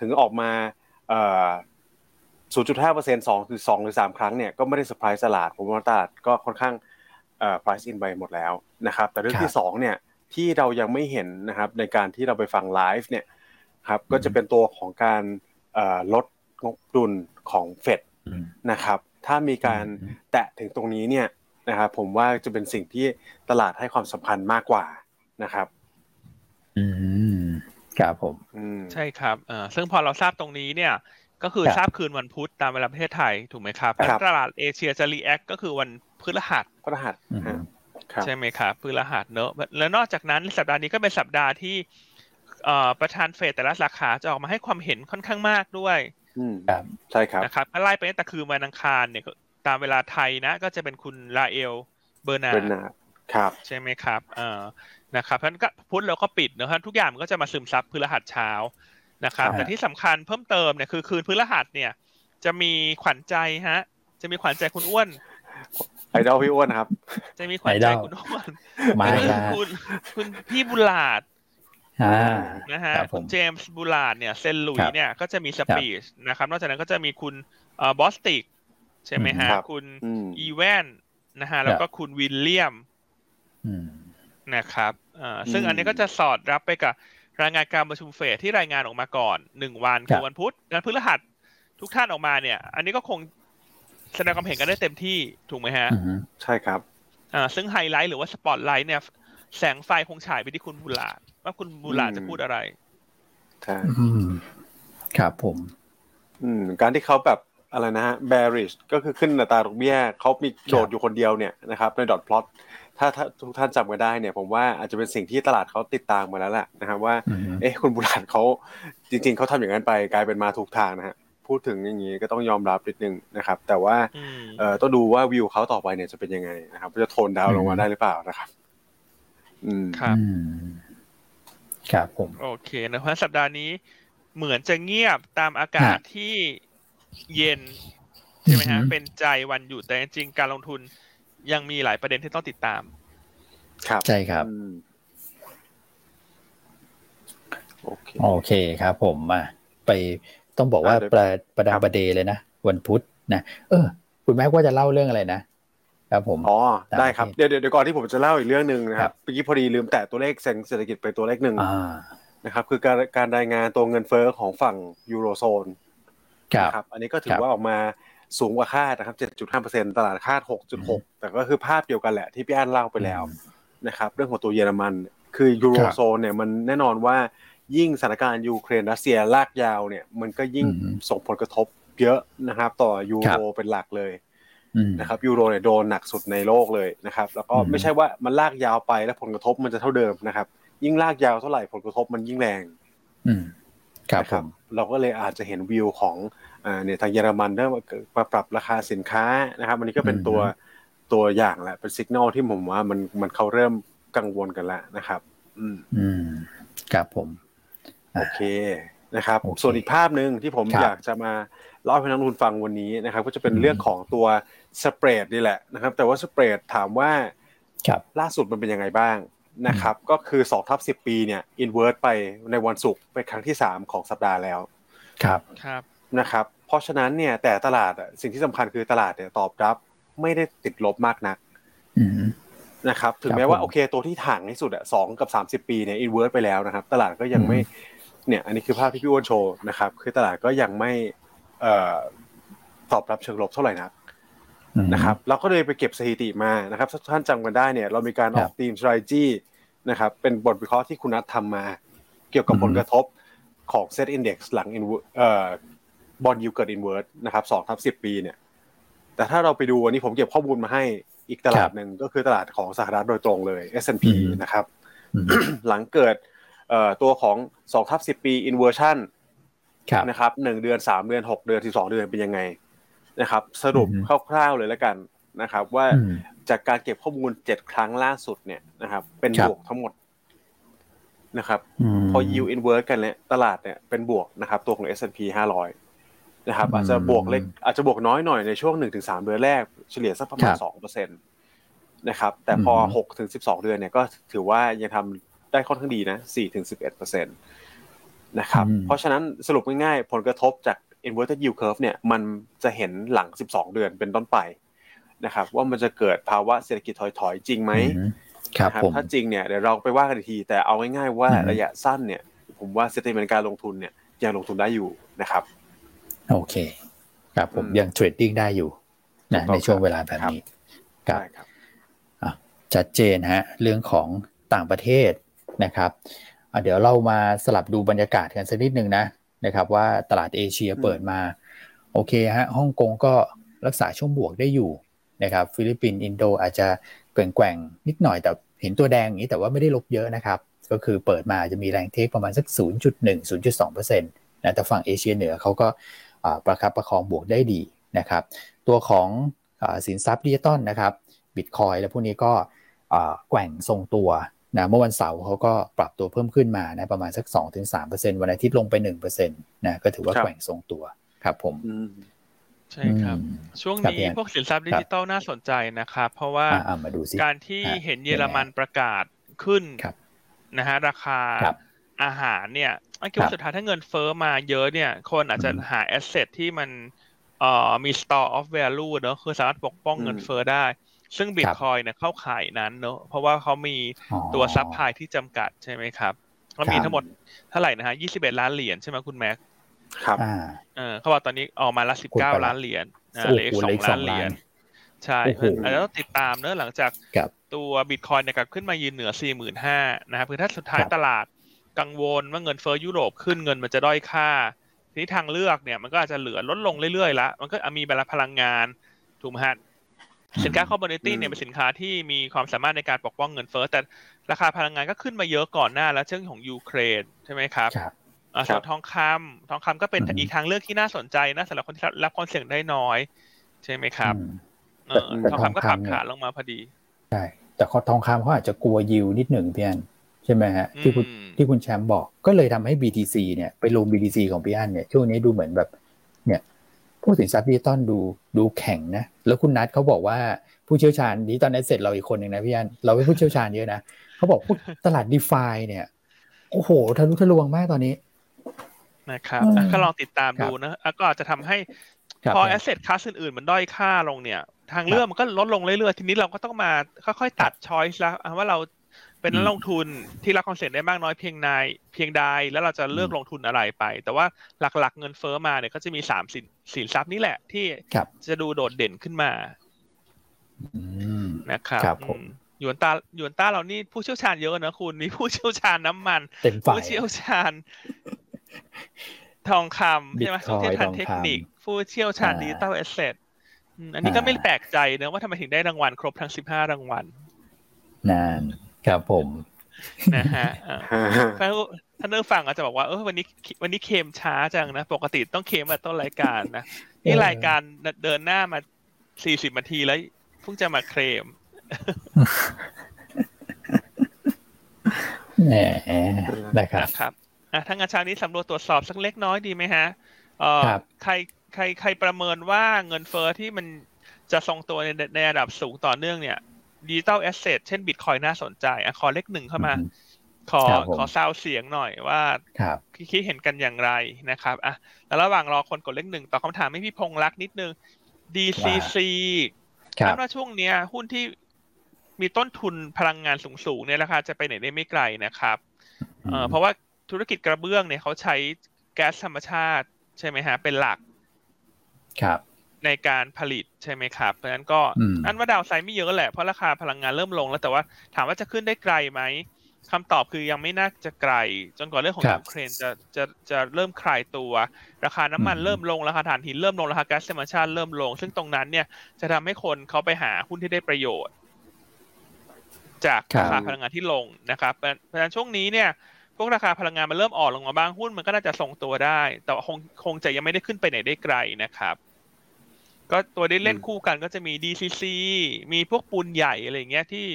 ถึงออกมาเอ่อ0.5%สองหรือสองหรือสามครั้งเนี่ยก็ไม่ได้เซอร์ไพรส์ตลาดผมว่าตลาดก็ค่อนข้างเอ่อ price in ไปหมดแล้วนะครับแต่เรื่องที่สองเนี่ยที่เรายังไม่เห็นนะครับในการที่เราไปฟังไลฟ์เนี่ยครับก็จะเป็นตัวของการลดงบดุลของเฟดนะครับถ้ามีการแตะถึงตรงนี้เนี่ยนะครับผมว่าจะเป็นสิ่งที่ตลาดให้ความสำคัญมากกว่านะครับ อืม ครับผมใช่ครับเออซึ่งพอเราทราบตรงนี้เนี่ย ก็คือทราบคืนวันพุธตามเวลาประเทศไทยถูกไหมครับตลาดเอเชียจะ react ก็คือวันพฤหัสพฤหัสใช่ไหมครับพฤหัสเนอะแล้วนอกจากนั้นสัปดาห์นี้ก็เป็นสัปดาห์ที่ประธานเฟดแต่ละสาขาจะออกมาให้ความเห็นค่อนข้างมากด้วยครับใช่ครับนะครับไล่ไปตั้งแต่คืนวันอังคารเนี่ยตามเวลาไทยนะ ก็จะเป็นคุณ Lael Brainard ครับใช่ไหมครับเอ่อนะครับเพราะนั้นก็พุธเราก็ปิดนะครับทุกอย่างมันก็จะมาซึมซับพฤหัสเช้านะครับแต่ที่สำคัญเพิ่มเติมเนี่ยคือคืนพฤหัสเนี่ย จะมีขวัญใจฮะ จะมีขวัญใจคุณอ้วนไอดอลพี่อ้วนครับ จะมีขวัญใจคุณอ้วนมาคุณคุณพี่บุลาดนะฮะคุณเจมส์บูลาดเนี่ยเซนลุยเนี่ยก็จะมีสปีชนะครับนอกจากนั้นก็จะมีคุณบอสติกใช่ไหมฮะ คุณอีแวนนะฮะแล้วก็คุณวิลเลียม นะครับซึ่งอันนี้ก็จะสอดรับไปกับรายงานการประชุมเฟดที่รายงานออกมาก่อนหนึ่งวันคือวันพุธวันพฤหัสทุกท่านออกมาเนี่ย อันนี้ก็คงแสดงความเห็นกันได้เต็มที่ถูกไหมฮะใช่ครับอ่าซึ่งไฮไลท์หรือว่าสปอตไลท์เนี่ย แสงไฟคงฉายไปที่คุณบูลลาร์ดว่าคุณบูลลาร์ดจะพูดอะไรใช่ครับผม อืม การที่เขาแบบอะไรนะฮะ bearish ก็คือขึ้นอัตราดอกเบี้ยเขามีโดดอยู่คนเดียวเนี่ยนะครับในดอทพลอต ถ้าถ้าทุกท่านจำกันได้เนี่ยผมว่าอาจจะเป็นสิ่งที่ตลาดเขาติดตามมาแล้วแหละนะครับว่า เอ๊ะคุณบุลาดเขาจริง ๆเขาทำอย่างนั้นไปกลายเป็นมาถูกทางนะฮะพูดถึงอย่างนี้ก็ต้องยอมรับนิดนึงนะครับ แต่ว่าเอ่อต้องดูว่าวิวเขาต่อไปเนี่ยจะเป็นยังไงนะครับจะโทนดาวลงมาได้หรือเปล่านะครับ อืมครับครับผมโอเคนะเพราะสัปดาห์นี้เหมือนจะเงียบตามอากาศที่เย็นใช่ไหมฮะเป็นใจวันหยุดแต่จริงการลงทุนยังมีหลายประเด็นที่ต้องติดตาม ครับใช่ครับโอเคโอเคครับ ผมมาไปต้องบอกว่าประประดาประเดเลยนะวันพุธนะเออ คุณแม่ว่าจะเล่าเรื่องอะไรนะครับผมอ๋อได้ครับเดี๋ยวเดี๋ยวก่อนที่ผมจะเล่าอีกเรื่องหนึ่งนะครับเมื่อกี้พอดีลืมแตะตัวเลขเศรษฐกิจไปตัวเลขหนึ่งนะครับ คือการการรายงานตัวเงินเฟ้อของฝั่งยูโรโซนครับอันนี้ก็ถือว่าออกมาสูงกว่าคาดนะครับ 7.5%ตลาดคาด 6.6 แต่ก็คือภาพเดียวกันแหละที่พี่อันเล่าไปแล้ว นะครับเรื่องของตัวเยอรมัน คือยูโรโซนเนี่ยมันแน่นอนว่ายิ่งสถานการณ์ยูเครนรัสเซียลากยาวเนี่ยมันก็ยิ่งส่งผลกระทบเยอะนะครับ ต่อยูโรเป็นหลักเลยนะครับยูโรเนี่ยโดนหนักสุดในโลกเลยนะครับ แล้วก็ไม่ใช่ว่ามันลากยาวไปแล้วผลกระทบมันจะเท่าเดิมนะครับ ยิ่งลากยาวเท่าไหร่ผลกระทบมันยิ่งแรงครับรบเราก็เลยอาจจะเห็นวิวของเนี่ยทางเยอรมันเริ่มมาปรับราคาสินค้านะครับอันนี้ก็เป็นตัว ตัวอย่างแหละเป็นสัญญาณที่ผมว่ามันมันเขาเริ่มกังวลกันแล้วนะครับ อืมอืมครับผม โอเคนะครับ ส่วนอีกภาพหนึ่งที่ผมอยากจะมาเล่าให้นักลงทุนฟังวันนี้นะครับ ก็จะเป็นเรื่องของตัว spread นี่แหละนะครับ แต่ว่า spread ถามว่าล่าสุดมันเป็นยังไงบ้างนะครับ ก็คือ2ทับ10 ปีเนี่ย inverse ไปในวันศุกร์เป็นครั้งที่ 3 ของสัปดาห์แล้วครับครับนะครับ เพราะฉะนั้นเนี่ยแต่ตลาดสิ่งที่สำคัญคือตลาดเนี่ยตอบรับ ไม่ได้ติดลบมากนักนะครับ ถึงแม้ว่าโอเคตัวที่ถ่างที่สุดอะสองกับสามสิบปีเนี่ย inverse ไปแล้วนะครับ ตลาดก็ยังไม่เนี่ย อันนี้คือภาพที่พี่อ้วนโชว์นะครับ คือตลาดก็ยังไม่ตอบรับเชิงลบเท่าไหร่นักนะครับเราก็เลยไปเก็บสถิติมานะครับถ้าท่านจำกันได้เนี่ย เรามีการออกทีม strategy นะครับ เป็นบทวิเคราะห์ที่คุณนัททำมา เกี่ยวกับผลกระทบของ SET index หลังเอ่อ bond yield curve inverse นะครับสองทับสิบปีเนี่ย แต่ถ้าเราไปดูวันนี้ผมเก็บข้อมูลมาให้อีกตลาดหนึ่งก็คือตลาดของสหรัฐโดยตรงเลย S&P นะครับ หลังเกิดตัวของสองทับสิบปี inversion นะครับหนึ่งเดือนสามเดือนหกเดือนสิบสองเดือนเป็นยังไงนะครับ สรุปคร่าวๆเลยแล้วกันนะครับ ว่าจากการเก็บข้อมูลเจ็ดครั้งล่าสุดเนี่ยนะครับ เป็นบวกทั้งหมดนะครับ พอ yield inverse กันเนี่ยตลาดเนี่ยเป็นบวกนะครับ ตัวของ S&P 500 นะครับอาจจะบวกเล็กอาจจะบวกน้อยหน่อยในช่วงหนึ่งถึงสามเดือนแรกเฉลี่ยสักประมาณสองเปอร์เซ็นต์นะครับแต่พอหกถึงสิบสองเดือนเนี่ยก็ถือว่ายังทำได้ค่อนข้างดีนะสี่ถึงสิบเอ็ดเปอร์เซ็นต์นะครับเพราะฉะนั้นสรุปง่ายๆ ผลกระทบจาก inverted yield curve เนี่ยมันจะเห็นหลัง 12 เดือนเป็นต้นไปนะครับว่ามันจะเกิดภาวะเศรษฐกิจถอยๆ จริงไหมครับถ้าจริงเนี่ยเดี๋ยวเราไปว่ากันที แต่เอาง่ายๆว่าระยะสั้นเนี่ยผมว่าเศรษฐกิจการลงทุนเนี่ยยังลงทุนได้อยู่นะครับ โอเค ครับผมยัง trading ได้อยู่นะในช่วงเวลาแบบนี้ครับชัดเจนฮะเรื่องของต่างประเทศนะครับเดี๋ยวเรามาสลับดูบรรยากาศกันสักนิดนึงนะนะครับว่าตลาดเอเชียเปิดมา โอเคฮะฮ่องกงก็รักษาช่วงบวกได้อยู่นะครับฟิลิปปินส์อินโดอาจจะแกว่งๆนิดหน่อยแต่เห็นตัวแดงอย่างนี้แต่ว่าไม่ได้ลบเยอะนะครับ ก็คือเปิดมาจะมีแรง take ประมาณสัก 0.1 0.2%นะแต่ฝั่งเอเชียเหนือเขาก็ ประคับประคองบวกได้ดีนะครับ ตัวของสินทรัพย์ดิจิตอลนะครับบิตคอยน์และพวกนี้ก็แกว่งทรงตัวนะเมื่อวันเสาร์เขาก็ปรับตัวเพิ่มขึ้นมานะประมาณสัก 2-3%วันอาทิตย์ลงไป 1%นะก็ถือว่าแกว่งทรงตัวครับผมใช่ครับ ช่วงนี้พวกสินทรัพย์ดิจิตอลน่าสนใจนะครับ เพราะว่าการที่เห็นเยอรมันประกาศขึ้นนะฮะราคา อาหารเนี่ยอันคิดว่าสุดท้ายถ้าเงินเฟ้อมาเยอะเนี่ย คนอาจจะหา asset ที่มันเอ่อมี store of value เนอะคือสามารถปกป้องเงินเฟ้อได้ ซึ่งบิตคอยน์เนี่ยเข้าข่ายนั้นเนอะเพราะว่าเขามีตัว supply ที่จำกัดใช่ไหมครับเขามีทั้งหมดเท่าไหร่นะฮะยี่สิบเอ็ดล้านเหรียญใช่ไหมคุณแม็กครับเออเขาบอกตอนนี้ออกมาละสิบเก้าล้านเหรียญเหลืออีกสองล้านเหรียญใช่อาจจะต้องติดตามเนอะหลังจากตัวบิตคอยน์เนี่ยกลับขึ้นมายืนเหนือสี่หมื่นห้านะครับคือถ้าสุดท้ายตลาด กังวลว่าเงินเฟ้อยุโรปขึ้นเงินมันจะด้อยค่าทีนี้ทางเลือกเนี่ยมันก็อาจจะเหลือลดลงเรื่อยๆละมันก็มีเวลาพลังงานถูกไหมฮะสินค้า commodity เนี่ยเป็นสินค้าที่มีความสามารถในการปกป้องเงินเฟ้อแต่ราคาพลังงานก็ขึ้นมาเยอะก่อนหน้าแล้วช่วงของยูเครนใช่ไหมครับส่วนทองคำทองคำก็เป็นอีกทางเลือกที่น่าสนใจนะสำหรับคนที่รับความเสี่ยงได้น้อย ใช่ไหมครับทองคำก็ปรับขาลงมาพอดีใช่แต่ทองคำเขาอาจจะกลัวยิวนิดหนึ่งพี่อัน ใช่ไหมฮะที่คุณที่คุณแชมป์บอกก็เลยทำให้ BTC เนี่ยไปลง BTC ของพี่อันเนี่ยช่วงนี้ดูเหมือนแบบเนี่ยพวกสินทรัพย์ดิจิตอลดูดูแข็งนะ แล้วคุณนัทเขาบอกว่าผู้เชี่ยวชาญ digital asset เราอีกคนหนึ่งนะพี่อันเราเป็นผู้เชี่ยวชาญเยอะนะเขาบอกพวกตลาด DeFi เนี่ยโอ้โหทะลุทะลวงมากตอนนี้นะครับก็ลองติดตามดูนะก็อาจจะทำให้พอ asset class อื่นๆ มันด้อยค่าลงเนี่ย ทางเลือกมันก็ลดลงเรื่อยๆ ทีนี้เราก็ต้องมาค่อยๆตัด choice แล้วว่าเราไป เป็นนักลงทุนที่รับความเสี่ยงได้มากน้อยเพียงนายเพียงใดแล้วเราจะเลือกลงทุนอะไรไป แต่ว่าหลักๆ เงินเฟ้อมาเนี่ยก็จะมีสามสินสินทรัพย์นี่แหละที่จะดูโดดเด่นขึ้นมานะครับหยวนตาหยวนต้าเรานี่ผู้เชี่ยวชาญเยอะนะคุณ มีผู้เชี่ยวชาญน้ำมันผู้เชี่ยวชาญ ทองคำใช่ไหมผู้เชี่ยวชาญเทคนิค ผู้เชี่ยวชาญดิจิตอลแอสเซทอันนี้ก็ไม่แปลกใจเนะว่าทำไมถึงได้รางวัลครบทั้งสิบห้ารางวัลนาน ครับผมนะฮะท่านท่านเรื่องฟังอาจจะบอกว่าเออวันนี้วันนี้เคมช้าจังนะ ปกติต้องเคมมาต้นรายการนะนี่รายการเดินหน้ามาสี่สิบนาทีแล้วเพิ่งจะมาเคลมแหมนะครับครับอะทางอาจารย์นี้สำรวจตรวจสอบสักเล็กน้อยดีไหมฮะเออใครใครใครประเมินว่าเงินเฟ้อที่มันจะทรงตัวในในระดับสูงต่อเนื่องเนี่ย digital asset เช่นบิตคอยน์น่าสนใจอะขอเลขหนึ่งเข้ามา ขอขอซาวเสียงหน่อยว่าคิดเห็นกันอย่างไรนะครับอะแล้วระหว่างรอคนกดเลขหนึ่งตอบคำถามให้พี่พงษ์รักนิดนึง DCC คาดว่าช่วงเนี้ย หุ้นที่มีต้นทุนพลังงานสูงๆเนี่ยราคาจะไปไหนได้ไม่ไกลนะครับเเพราะว่าธุรกิจกระเบื้องเนี่ยเขาใช้แก๊สธรรมชาติ ใช่ไหมฮะ เป็นหลัก ครับ ในการผลิตใช่ไหมครับ เพราะฉะนั้นก็อันว่าดาวไซด์ไม่เยอะแหละ เพราะราคาพลังงานเริ่มลงแล้วแต่ว่าถามว่าจะขึ้นได้ไกลไหมคำตอบคือยังไม่น่าจะไกล จนกว่าเรื่องของยูเครนจะจะจะเริ่มคลายตัว ราคาน้ำมันเริ่มลงราคาถ่านหินเริ่มลงราคาก๊าซธรรมชาติเริ่มลง ซึ่งตรงนั้นเนี่ยจะทำให้คนเขาไปหาหุ้นที่ได้ประโยชน์ จากราคาพลังงานที่ลงนะครับเพราะฉะนั้นช่วงนี้เนี่ย พวกราคาพลังงานมันเริ่มอ่อนลงมาบ้างหุ้นมันก็น่าจะทรงตัวได้ แต่คงคงจะยังไม่ได้ขึ้นไปไหนได้ไกลนะครับ ก็ตัวได้เล่นคู่กันก็จะมี DCC มีพวกปูนใหญ่อะไรเงี้ยที่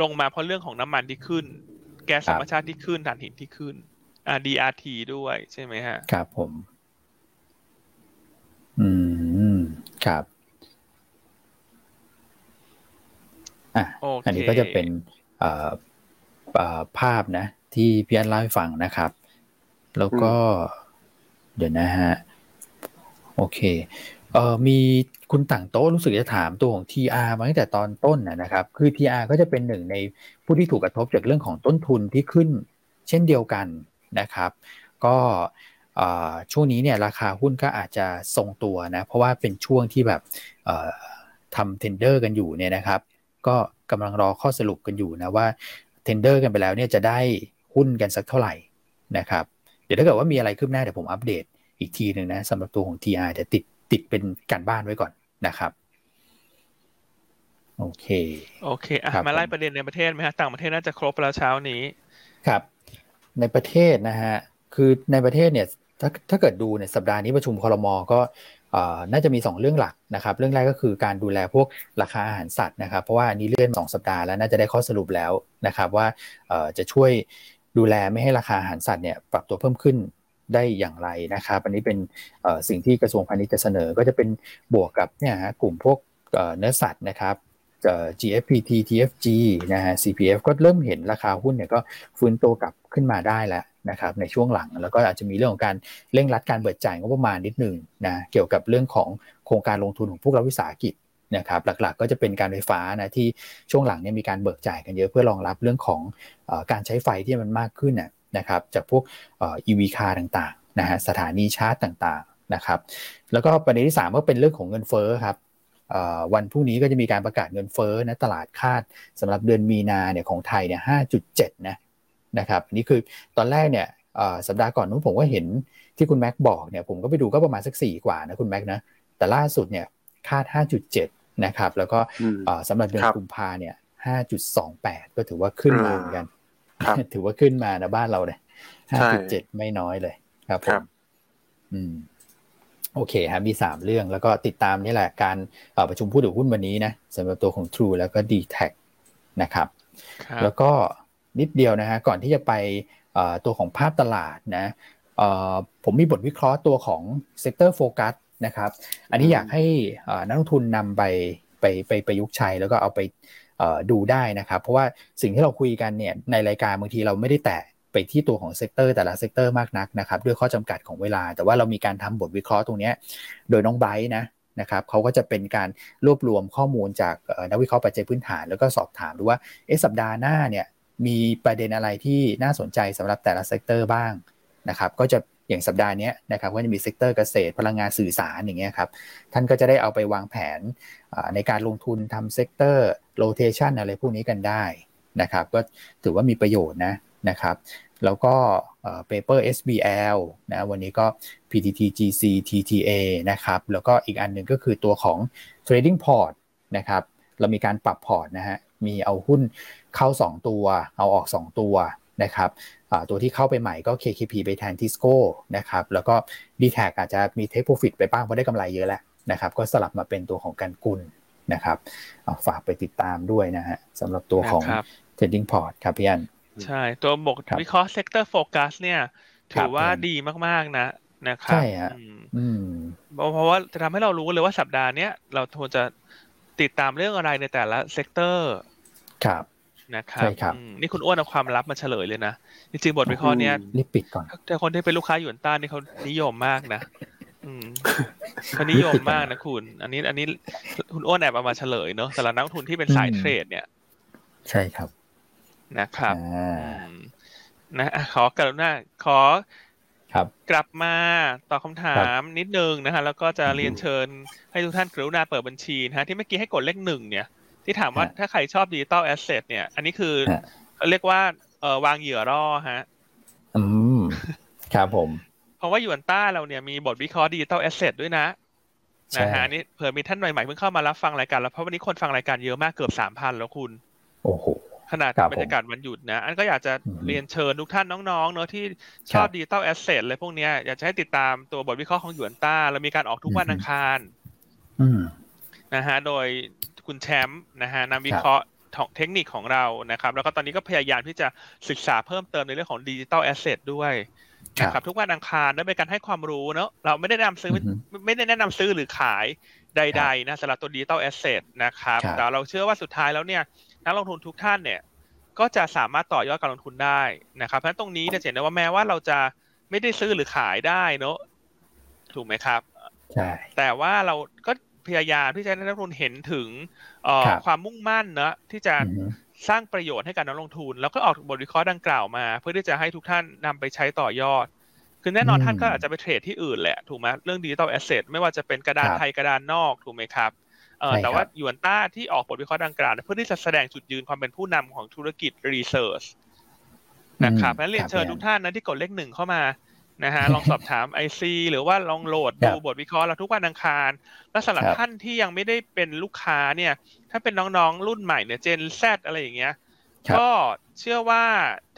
ลงมาเพราะเรื่องของน้ำมันที่ขึ้น แก๊สธรรมชาติที่ขึ้นถ่านหินที่ขึ้น อ่า DRT ด้วยใช่ไหมฮะ ครับผม อืม ครับ อะอันนี้ก็จะเป็นภาพนะ ที่พี่อันเล่าให้ฟังนะครับ แล้วก็ เดี๋ยวนะฮะ โอเค เอ่อมีคุณต่างโต๊ะรู้สึกจะถามตัวของ TR มาตั้งแต่ตอนต้นนะครับ คือ TR ก็จะเป็นหนึ่งในผู้ที่ถูกกระทบจากเรื่องของต้นทุนที่ขึ้นเช่นเดียวกันนะครับ ก็ช่วงนี้เนี่ยราคาหุ้นก็อาจจะทรงตัวนะ เพราะว่าเป็นช่วงที่แบบทำ tender กันอยู่เนี่ยนะครับ ก็กำลังรอข้อสรุปกันอยู่นะว่า tender กันไปแล้วเนี่ยจะได้หุ้นกันสักเท่าไหร่นะครับ เดี๋ยวถ้าเกิดว่ามีอะไรขึ้นหน้าเดี๋ยวผมอัปเดตอีกทีหนึ่งนะสำหรับตัวของ TR จะติด ติดเป็นการบ้านไว้ก่อนนะครับโอเค โอเคอะมาไล่ประเด็นในประเทศไหมฮะ ต่างประเทศน่าจะครบแล้วเช้านี้ ครับ ในประเทศนะฮะ คือในประเทศเนี่ย ถ้าถ้าเกิดดูเนี่ยสัปดาห์นี้ประชุมคอรมอก็น่าจะมี 2 เรื่องหลักนะครับ เรื่องแรกก็คือการดูแลพวกราคาอาหารสัตว์นะครับ เพราะว่าอันนี้เลื่อน 2 สัปดาห์แล้วน่าจะได้ข้อสรุปแล้วนะครับ ว่าจะช่วยดูแลไม่ให้ราคาอาหารสัตว์เนี่ยปรับตัวเพิ่มขึ้น ได้อย่างไรนะครับ อันนี้เป็นสิ่งที่กระทรวงพาณิชย์จะเสนอ ก็จะเป็นบวกกับเนี่ยฮะกลุ่มพวกเนื้อสัตว์นะครับ GFPT TFG นะฮะ CPF ก็เริ่มเห็นราคาหุ้นเนี่ยก็ฟื้นตัวกลับขึ้นมาได้แล้วนะครับในช่วงหลังแล้วก็อาจจะมีเรื่องของการเร่งรัดการเบิดจ่ายงบประมาณนิดหนึ่งนะเกี่ยวกับเรื่องของโครงการลงทุนของพวกรัฐวิสาหกิจนะครับหลักๆก็จะเป็นการไฟฟ้านะที่ช่วงหลังเนี่ยมีการเบิกจ่ายกันเยอะเพื่อรองรับเรื่องของอการใช้ไฟที่มันมากขึ้นน่ นะครับจากพวก EV คาร์ต่างๆนะฮะสถานีชาร์จต่างๆนะครับแล้วก็ประเด็นที่ 3 ก็เป็นเรื่องของเงินเฟ้อครับวันพรุ่งนี้ก็จะมีการประกาศเงินเฟ้อนะตลาดคาดสำหรับเดือนมีนาเนี่ยของไทยเนี่ย5.7นะนะครับนี่คือตอนแรกเนี่ยสัปดาห์ก่อนนู้นผมก็เห็นที่คุณแม็กบอกเนี่ยผมก็ไปดูก็ประมาณสัก 4 กว่านะคุณแม็กนะแต่ล่าสุดเนี่ยคาด 5.7 นะครับ แล้วก็สำหรับเดือนกุมภาเนี่ย 5.28 ก็ถือว่าขึ้นมาเหมือนกัน ถือว่าขึ้นมานะบ้านเราเลยห้าจุดเจ็ดไม่น้อยเลยครับผมอืมโอเคครับมีสามเรื่องแล้วก็ติดตามนี่แหละการประชุมผู้ถือหุ้นวันนี้นะสำหรับตัวของ True แล้วก็ d t แทนะครับแล้วก็นิดเดียวนะฮะก่อนที่จะไปตัวของภาพตลาดนะผมมีบทวิเคราะห์ตัวของ Sector Focus นะครับ อันนี้อยากให้นักลงทุนนำไปไปไปประยุกต์ใช้แล้วก็เอาไป ดูได้นะครับ เพราะว่าสิ่งที่เราคุยกันเนี่ยในรายการบางทีเราไม่ได้แตะไปที่ตัวของ sector แต่ละ sector มากนักนะครับด้วยข้อจำกัดของเวลา แต่ว่าเรามีการทำบทวิเคราะห์ตรงนี้โดยน้องไบร์นะนะครับเขาก็จะเป็นการรวบรวมข้อมูลจากนักวิเคราะห์ปัจจัยพื้นฐาน แล้วก็สอบถามดูว่าเอสัปดาห์หน้าเนี่ยมีประเด็นอะไรที่น่าสนใจสำหรับแต่ละ sector บ้างนะครับก็จะ อย่างสัปดาห์นี้นะครับก็จะมี sector เกษตรพลังงานสื่อสารอย่างเงี้ยครับท่านก็จะได้เอาไปวางแผนในการลงทุนทำ sector rotation อะไรพวกนี้กันได้นะครับก็ถือว่ามีประโยชน์นะนะครับแล้วก็ paper SBL นะวันนี้ก็ PTT GC TTA นะครับแล้วก็อีกอันหนึ่งก็คือตัวของ trading port นะครับเรามีการปรับพอร์ตนะฮะมีเอาหุ้นเข้า 2 ตัว เอาออก 2 ตัว นะครับตัวที่เข้าไปใหม่ก็ KKP ไปแทนทิสโก้นะครับแล้วก็ d t แทอาจจะมีเทคโปรฟิตไปบ้างเพราะได้กำไรเยอะแล้วนะครับก็สลับมาเป็นตัวของกันกุลนะครับฝากไปติดตามด้วยนะฮะสำหรับตัวของ Trading Port ครับพี่อันใช่ ตัวบทวิเคราะห์ Sector Focus เนี่ย ถือว่าดีมากๆนะนะครับใช่ฮะเพราะว่าจะทำให้เรารู้เลยว่าสัปดาห์นี้เราควรจะติดตามเรื่องอะไรในแต่ละ sector ครับ นะครับใช่ครับ นี่คุณอ้วนเอาความลับมาเฉลยเลยนะ จริงๆบทวิเคราะห์เนี้ยรีบปิดก่อน แต่คนที่เป็นลูกค้าหยวนต้านี่เขานิยมมากนะอืมเขานิยมมากนะคุณ อันนี้ อันนี้คุณอ้วนแอบเอามาเฉลยเนาะสำหรับนักลงทุนที่เป็นสายเทรด เนี่ย ใช่ครับ นะครับนะขอกรุณาขอครับกลับมาตอบคำถามนิดนึงนะฮะแล้วก็จะเรียนเชิญให้ทุกท่านกรุณาเปิดบัญชีนะฮะที่เมื่อกี้ให้กดเลขหนึ่งเนี่ย ที่ถามว่าถ้าใครชอบ digital asset เนี่ย อันนี้คือเรียกว่าเออวางเหยื่อรอฮะ อืม ครับผม เพราะว่าหยวนต้าเราเนี่ยมีบทวิเคราะห์ digital asset ด้วยนะนะฮะนี่เผื่อมีท่านใหม่ๆเพิ่งเข้ามารับฟังรายการแล้วเพราะวันนี้คนฟังรายการเยอะมากเกือบสามพันแล้วคุณ โอ้โหขนาดบรรยากาศวันหยุดนะ อันก็อยากจะเรียนเชิญทุกท่านน้องๆ เนอะที่ชอบ digital asset อะไรพวกนี้อยากจะให้ติดตามตัวบทวิเคราะห์ของหยวนต้าเรามีการออกทุกวันอังคารนะฮะ โดย คุณแชมป์นะฮะนักวิเคราะห์เทคนิคของเรานะครับ แล้วก็ตอนนี้ก็พยายามที่จะศึกษาเพิ่มเติมในเรื่องของ digital asset ด้วยนะครับทุกวันอังคารได้เป็นการให้ความรู้เนอะเราไม่ได้แนะนำซื้อไม่ได้แนะนำซื้อหรือขายใด ๆ นะสำหรับตัวดิจิตอลแอสเซทนะครับ แต่เราเชื่อว่าสุดท้ายแล้วเนี่ยนักลงทุนทุกท่านเนี่ย ก็จะสามารถต่อยอดการลงทุนได้นะครับเพราะฉะนั้นตรงนี้จะเห็นได้ว่าแม้ว่าเราจะไม่ได้ซื้อหรือขายได้เนอะถูกไหมครับใช่แต่ว่าเราก็ พยายามที่จะให้นักลงทุนเห็นถึงความมุ่งมั่นเนอะที่จะสร้างประโยชน์ให้กับนักลงทุน แล้วก็ออกบทวิเคราะห์ดังกล่าวมา เพื่อที่จะให้ทุกท่านนำไปใช้ต่อยอด คือแน่นอนท่านก็อาจจะไปเทรดที่อื่นแหละถูกไหมเรื่อง digital asset ไม่ว่าจะเป็นกระดานไทยกระดานนอกถูกไหมครับแต่ว่าหยวนต้าที่ออกบทวิเคราะห์ดังกล่าว เพื่อที่จะแสดงจุดยืนความเป็นผู้นำของธุรกิจ research นะครับและเรียนเชิญทุกท่านนะที่กดเลขหนึ่งเข้ามา นะฮะลองสอบถาม IC หรือว่าลองโหลดดูบทวิเคราะห์เราทุกวันอังคาร และสำหรับท่านที่ยังไม่ได้เป็นลูกค้าเนี่ย ถ้าเป็นน้องๆ รุ่นใหม่เนี่ย Gen Z อะไรอย่างเงี้ยก็เชื่อว่า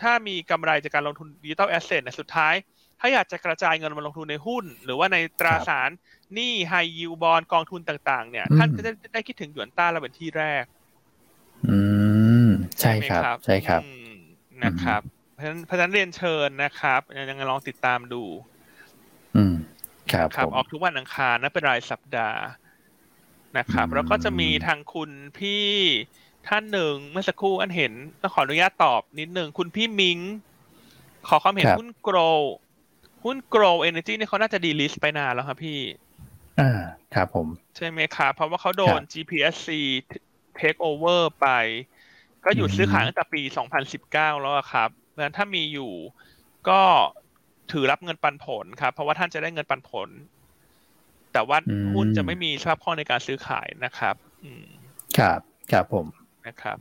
ถ้ามีกำไรจากการลงทุน digital asset ในสุดท้าย ถ้าอยากจะกระจายเงินมาลงทุนในหุ้น หรือว่าในตราสารหนี้ไฮยิวบอลกองทุนต่างๆ เนี่ย ท่านก็จะได้คิดถึงหยวนต้าเราเป็นที่แรก อืม ใช่ครับ ใช่ครับนะครับ เพราะฉะนั้นเพราะฉะนั้นเรียนเชิญนะครับ ยังไงลองติดตามดู อืม ครับครับออกทุกวันอังคารนะเป็นรายสัปดาห์นะครับ แล้วก็จะมีทางคุณพี่ท่านหนึ่งเมื่อสักครู่อันเห็นต้องขออนุญาตตอบนิดหนึ่งคุณพี่มิง ขอความเห็นหุ้นโกลหุ้น Grow Energy นี่เขาน่าจะดีลิสต์ไปนานแล้วครับพี่อ่าครับผม ใช่ไหมครับเพราะว่าเขาโดน GPSC take over ไป ก็หยุดซื้อขายตั้งแต่ปี 2019 แล้วครับเพ ราะฉะนั้นถ้ามีอยู่ก็ถือรับเงินปันผลครับ เพราะว่าท่านจะได้เงินปันผล แต่ว่าหุ้นจะไม่มีสภาพคล่องในการซื้อขายนะครับอืมครับครับผมนะครับ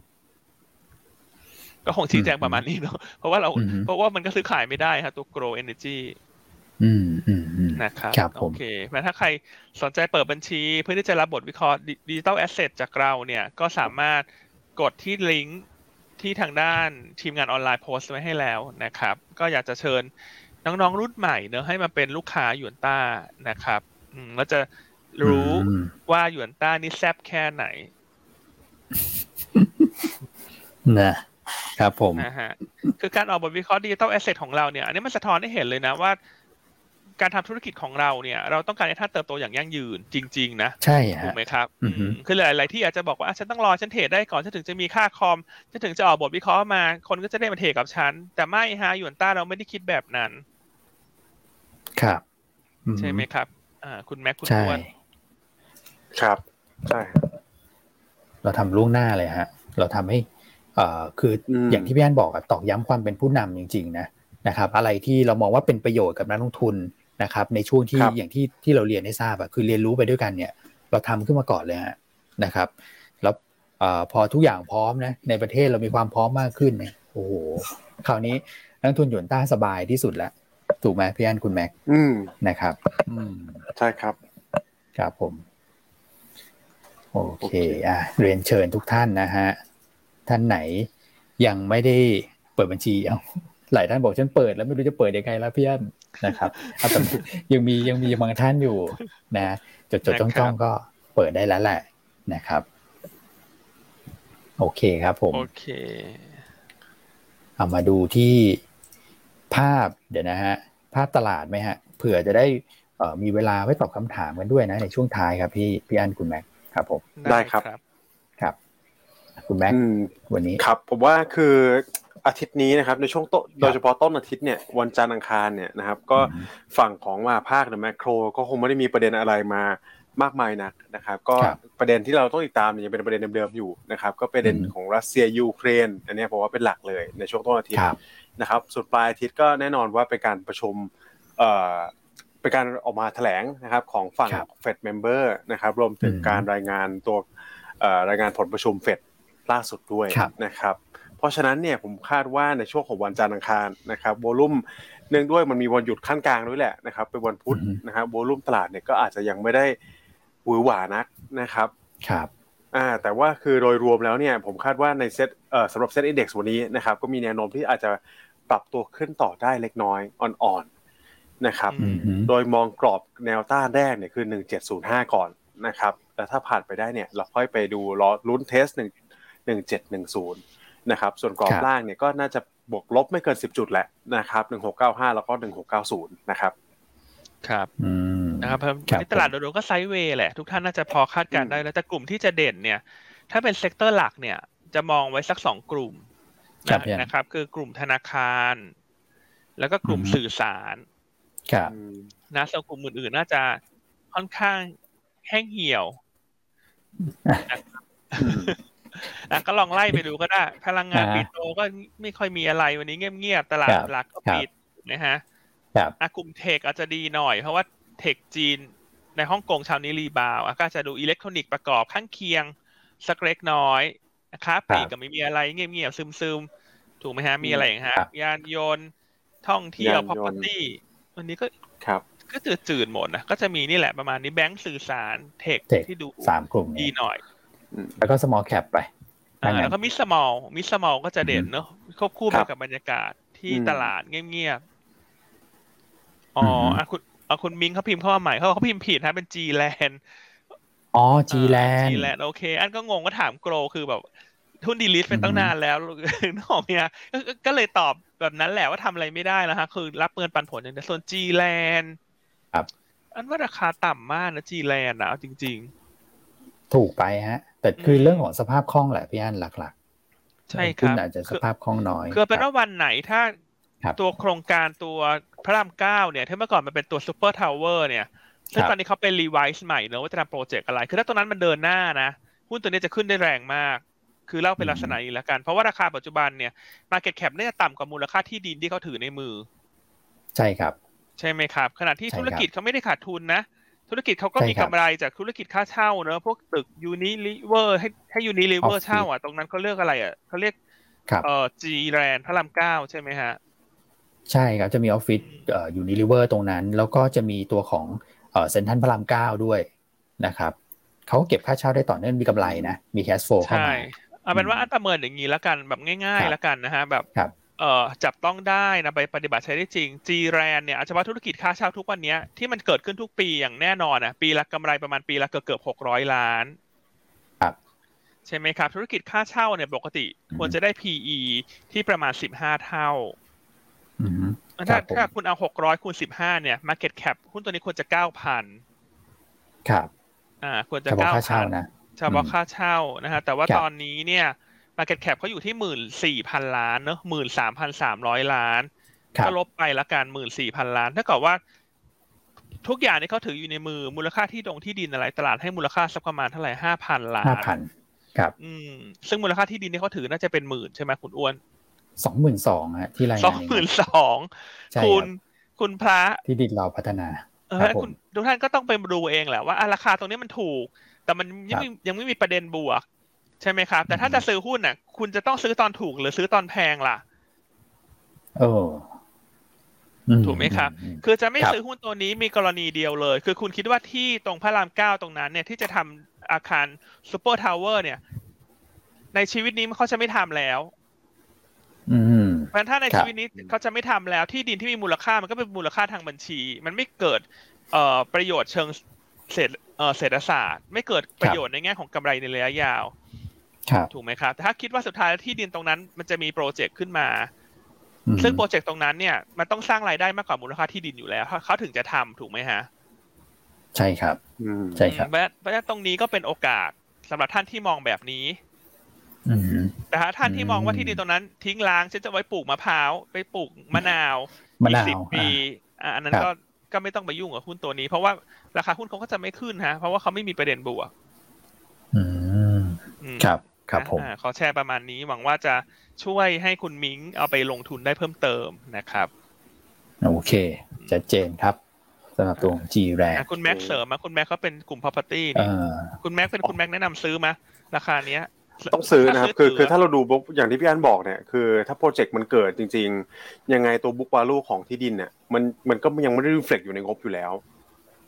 ก็คงชี้แจงประมาณนี้เนาะเพราะว่าเรา เพราะว่ามันก็ซื้อขายไม่ได้ครับตัว Grow Energy อืมอืมนะครับครับโอเคแม้ถ้าใครสนใจเปิดบัญชี เพื่อที่จะรับบทวิเคราะห์ digital asset จากเราเนี่ย ก็สามารถกดที่ลิงก์ ที่ทางด้านทีมงานออนไลน์โพสต์ไว้ให้แล้วนะครับ ก็อยากจะเชิญน้องๆรุ่นใหม่เนอะให้มาเป็นลูกค้าหยวนต้านะครับอืมแล้วจะรู้ว่าหยวนต้านี่แซบแค่ไหนนะครับผมนะฮะคือการออกบทวิเคราะห์ digital asset ของเราเนี่ย อันนี้มันสะท้อนให้เห็นเลยนะว่า การทำธุรกิจของเราเนี่ย เราต้องการให้ท่านเติบโตอย่างยั่งยืนจริง ๆ นะ ใช่ถูกไหมครับคือหลายๆที่อาจจะบอกว่าฉันต้องรอฉันเทรดได้ก่อนฉันถึงจะมีค่าคอมฉันถึงจะออกบทวิเคราะห์มา คนก็จะได้มาเทรดกับฉัน แต่ไม่ฮะหยวนต้าเราไม่ได้คิดแบบนั้น ครับ ใช่ไหมครับ อ่า คุณแม็กคุณอ้วนครับใช่เราทำล่วงหน้าเลยฮะ เราทำให้เอ่อคืออย่างที่พี่อันบอกอะตอกย้ำความเป็นผู้นำจริง ๆ นะนะครับอะไรที่เรามองว่าเป็นประโยชน์กับนักลงทุน นะครับในช่วงที่อย่างที่ที่เราเรียนให้ทราบอะคือเรียนรู้ไปด้วยกันเนี่ย เราทำขึ้นมาก่อนเลยฮะนะครับ แล้วพอทุกอย่างพร้อมนะในประเทศเรามีความพร้อมมากขึ้นเนี่ยโอ้โหคราวนี้นักทุนหยวนต้าสบายที่สุดแล้วถูกไหมพี่อันคุณแม็กนะครับ อืมใช่ครับครับผม โอเค อะเรียนเชิญทุกท่านนะฮะ ท่านไหนยังไม่ได้เปิดบัญชีเอาหลายท่านบอกฉันเปิดแล้วไม่รู้จะเปิดยังไงแล้วพี่อัน นะครับแต่ยังมียังมีบางท่านอยู่นะจดจดจ้องจ้องก็เปิดได้แล้วแหละนะครับ โอเคครับผมโอเคเอามาดูที่ภาพเดี๋ยวนะฮะภาพตลาดไหมฮะเผื่อจะได้มีเวลาไว้ตอบคำถามกันด้วยนะ ในช่วงท้ายครับพี่พี่อันคุณแม็กครับผมได้ครับครับ คุณแม็กวันนี้ครับ ผมว่าคือ อาทิตย์นี้นะครับในช่วงต้นโดยเฉพาะต้นอาทิตย์เนี่ยวันจันทร์อังคารเนี่ยนะครับก็ฝั่งของมหภาคหรือ macro ก็คงไม่ได้มีประเด็นอะไรมามากมายนักนะครับก็ประเด็นที่เราต้องติดตามยังเป็นประเด็นเดิมๆอยู่นะครับก็ประเด็นของรัสเซียยูเครนอันนี้ผมว่าเป็นหลักเลยในช่วงต้นอาทิตย์นะครับสุดปลายอาทิตย์ก็แน่นอนว่าเป็นการประชุมเอ่อเป็นการออกมาแถลงนะครับของฝั่ง Fed member นะครับรวมถึงการรายงานตัวรายงานผลประชุมเฟดล่าสุดด้วยนะครับ เพราะฉะนั้นเนี่ยผมคาดว่าในช่วงของวันจันทร์อังคารนะครับโวลุ่มเนื่องด้วยมันมีวันหยุดขั้นกลางด้วยแหละนะครับเป็นวันพุธนะครับโวลุ่มตลาดเนี่ยก็อาจจะยังไม่ได้หวือหวานักนะครับครับอ่าแต่ว่าคือโดยรวมแล้วเนี่ยผมคาดว่าในเซตเอ่อสำหรับเซตอินดี x วันนี้นะครับก็มีแนวโน้มที่อาจจะปรับตัวขึ้นต่อได้เล็กน้อยอ่อนๆนะครับ โดยมองกรอบแนวต้านแรกเนี่ยคือ 1705 ก่อนนะครับแล้วถ้าผ่านไปได้เนี่ยเราค่อยไปดูรอลุ้น test 1 1710 นะครับส่วนกรอบล่างเนี่ยก็น่าจะบวกลบไม่เกิน 10 จุดแหละนะครับ1695 แล้วก็ 1690 นะครับครับนะครับในตลาดโดยรวมก็ sideway แหละ ทุกท่านน่าจะพอคาดการณ์ได้แล้วแต่กลุ่มที่จะเด่นเนี่ย ถ้าเป็น sector หลักเนี่ย จะมองไว้สักสองกลุ่มนะครับ คือกลุ่มธนาคาร แล้วก็กลุ่มสื่อสารครับนะส่วนกลุ่มอื่นๆน่าจะค่อนข้างแห้งเหี่ยว นะก็ลองไล่ไปดูก็ได้ พลังงานปิโตก็ไม่ค่อยมีอะไรวันนี้เงียบๆ ตลาดหลักก็ปิดนะฮะอกลุ่มเทคอาจจะดีหน่อย เพราะว่าเทคจีนในฮ่องกงชาวนี้รีบาวก็จะดูอิเล็กทรอนิกส์ประกอบข้างเคียงสักเล็กน้อยนะครับปีก็ไม่มีอะไรเงียบๆซึมๆ ถูกไหมฮะ มีอะไรอย่างฮะ ยานยนต์ท่องเที่ยว property วันนี้ก็ครับก็จืดจืดหมดนะก็จะมีนี่แหละประมาณนี้แบงก์สื่อสาร tech ที่ดูสามกลุ่มดีหน่อย แล้วก็ small cap ไปแล้วก็ mid small mid small ก็จะเด่นเนอะควบคู่ไปกับบรรยากาศที่ตลาดเงียบอ๋ออะคุณอะคุณมิงเขาพิมพ์เข้ามาใหม่เขาเขาพิมพ์ผิดนะเป็น GLANDอ๋อจีแลน GLANDโอเค อันก็งงก็ถาม Grow คือแบบหุ้น delist ไปตั้งนานแล้วนึกออกไหมฮะก็เลยตอบแบบนั้นแหละว่าทำอะไรไม่ได้แล้วฮะ คือรับเงินปันผลอย่างเดียวส่วน GLAND ครับ อันว่าราคาต่ำมากนะ GLAND นะจริง ๆ ถูกไหมฮะ แต่คือเรื่องของสภาพคล่องแหละพี่อันหลักๆ ใช่ครับอาจจะสภาพคล่องน้อยคือเป็นว่าวันไหนถ้าตัวโครงการตัวพระรามเก้าเนี่ยที่เมื่อก่อนมันเป็นตัว Super Tower เนี่ยซึ่งตอนนี้เขาเป็น revise ใหม่เนอะว่าจะทำโปรเจกต์อะไร คือถ้าตรงนั้นมันเดินหน้านะ หุ้นตัวนี้จะขึ้นได้แรงมาก คือเล่าเป็นลักษณะนี้แล้วกัน เพราะว่าราคาปัจจุบันเนี่ย market cap น่าจะต่ำกว่ามูลค่าที่ดินที่เขาถือในมือ ใช่ครับ ใช่ไหมครับ ขณะที่ธุรกิจเขาไม่ได้ขาดทุนนะ ธุรกิจเขาก็มีกำไรจากธุรกิจค่าเช่าเนอะพวกตึกยูนิลีเวอร์ให้ให้ยูนิลีเวอร์เช่าอะตรงนั้นเขาเลือกอะไรอะเขาเรียกเอ่อ G Land พระรามเก้าใช่ไหมฮะ ใช่ครับจะมีออฟฟิศอยู่นิลิเวอร์ตรงนั้น แล้วก็จะมีตัวของเซ็นทรัลพระรามเก้าด้วยนะครับเขาเก็บค่าเช่าได้ต่อเนื่องมีกำไรนะ มี cash flow เข้ามาเอาเป็นว่าอันประเมินอย่างนี้แล้วกันแบบง่ายๆแล้วกันนะฮะแบบ เอ่อจับต้องได้นะไปปฏิบัติใช้ได้จริง G Land เนี่ยเฉพาะธุรกิจค่าเช่าทุกวันนี้ที่มันเกิดขึ้นทุกปีอย่างแน่นอนนะปีละกำไรประมาณปีละเกือบเกือบหกร้อยล้านครับใช่ไหมครับ ธุรกิจค่าเช่าเนี่ยปกติควรจะได้ PE ที่ประมาณสิบห้าเท่าถ้าถ้าคุณเอาหกร้อยคูณสิบห้าเนี่ย Market Cap หุ้นตัวนี้ควรจะเก้าพันครับ อ่า ควรจะเก้าพันนะเฉพาะค่าเช่านะฮะแต่ว่าตอนนี้เนี่ย Market Cap เขาอยู่ที่หมื่นสี่พันล้านเนอะหมื่นสามพันสามร้อยล้าน ก็ลบไปละกันหมื่นสี่พันล้านถ้าเกิดว่า ทุกอย่างที่เขาถืออยู่ในมือมูลค่าที่ดงที่ดินอะไรตลาดให้มูลค่าสักประมาณเท่าไหร่ห้าพันล้านห้าพันครับ อืม ซึ่งมูลค่าที่ดินที่เขาถือน่าจะเป็นหมื่นใช่ไหมคุณอ้วนสองหมื่นสองฮะที่รายงานสองหมื่นสองใช่คุณรับคุณพระที่ดินเราพัฒนาเออครับผมคุณทุกท่านก็ต้องไปดูเองแหละว่าอะราคาตรงนี้มันถูก แต่มันยังไม่ยังไม่มีประเด็นบวกใช่ไหมครับ แต่ถ้าอืมจะซื้อหุ้นน่ะ คุณจะต้องซื้อตอนถูกหรือซื้อตอนแพงล่ะโอ้อืถูกไหมครับอืมคือจะไม่ครับซื้อหุ้นตัวนี้มีกรณีเดียวเลย คือคุณคิดว่าที่ตรงพระรามเก้าตรงนั้น เนี่ยที่จะทำอาคารซูเปอร์ทาวเวอร์เนี่ย ในชีวิตนี้เขาจะไม่ทำแล้วอืมเพราะฉะนั้นถ้าในครับชีวิตนี้เขาจะไม่ทำแล้ว ที่ดินที่มีมูลค่ามันก็เป็นมูลค่าทางบัญชี มันไม่เกิด เอ่อประโยชน์เชิงเศรษฐเอ่อเศรษฐศาสตร์ ไม่เกิดประโยชน์ในแง่ของกำไรในระยะยาวครับ ถูกไหมครับแต่ถ้าคิดว่าสุดท้ายที่ดินตรงนั้นมันจะมีโปรเจกต์ขึ้นมาอืมซึ่งโปรเจกต์ตรงนั้นเนี่ยมันต้องสร้างรายได้มากกว่ามูลค่าที่ดินอยู่แล้วเขาเขาถึงจะทำถูกไหมฮะ ใช่ครับอืมใช่ครับเพราะเพราะฉะนั้นตรงนี้ก็เป็นโอกาสสำหรับท่านที่มองแบบนี้อืมแต่ถ้าท่านที่มองว่าอืมที่ดินตรงนั้น ทิ้งร้างฉันจะไว้ปลูกมะพร้าวไปปลูกมะนาวมะนาวอีกสิบปีอะอันนั้นครับก็ก็ไม่ต้องไปยุ่งกับหุ้นตัวนี้ เพราะว่าราคาหุ้นเขาก็จะไม่ขึ้นฮะ เพราะว่าเขาไม่มีประเด็นบวกอืมอืมครับ ครับผมอ่าขอแชร์ประมาณนี้หวังว่าจะช่วยให้คุณมิงเอาไปลงทุนได้เพิ่มเติมนะครับโอเคชัดเจนครับสำหรับตัวของ G แรงอะคุณแม็กเสริมมาคุณแม็กเขาเป็นกลุ่ม property เอนี่อคุณแม็กเป็นคุณแม็กแนะนำซื้อมาราคาเนี้ยต้องซื้อนะครับคือคือถืถ้าเราดู book อย่างที่พี่อันบอกเนี่ยคือถ้าโปรเจกต์มันเกิดจริง ๆ ยังไงตัว book value ของที่ดินเนี่ยมันมันก็ยังไม่ได้ reflect อยู่ในงบอยู่แล้ว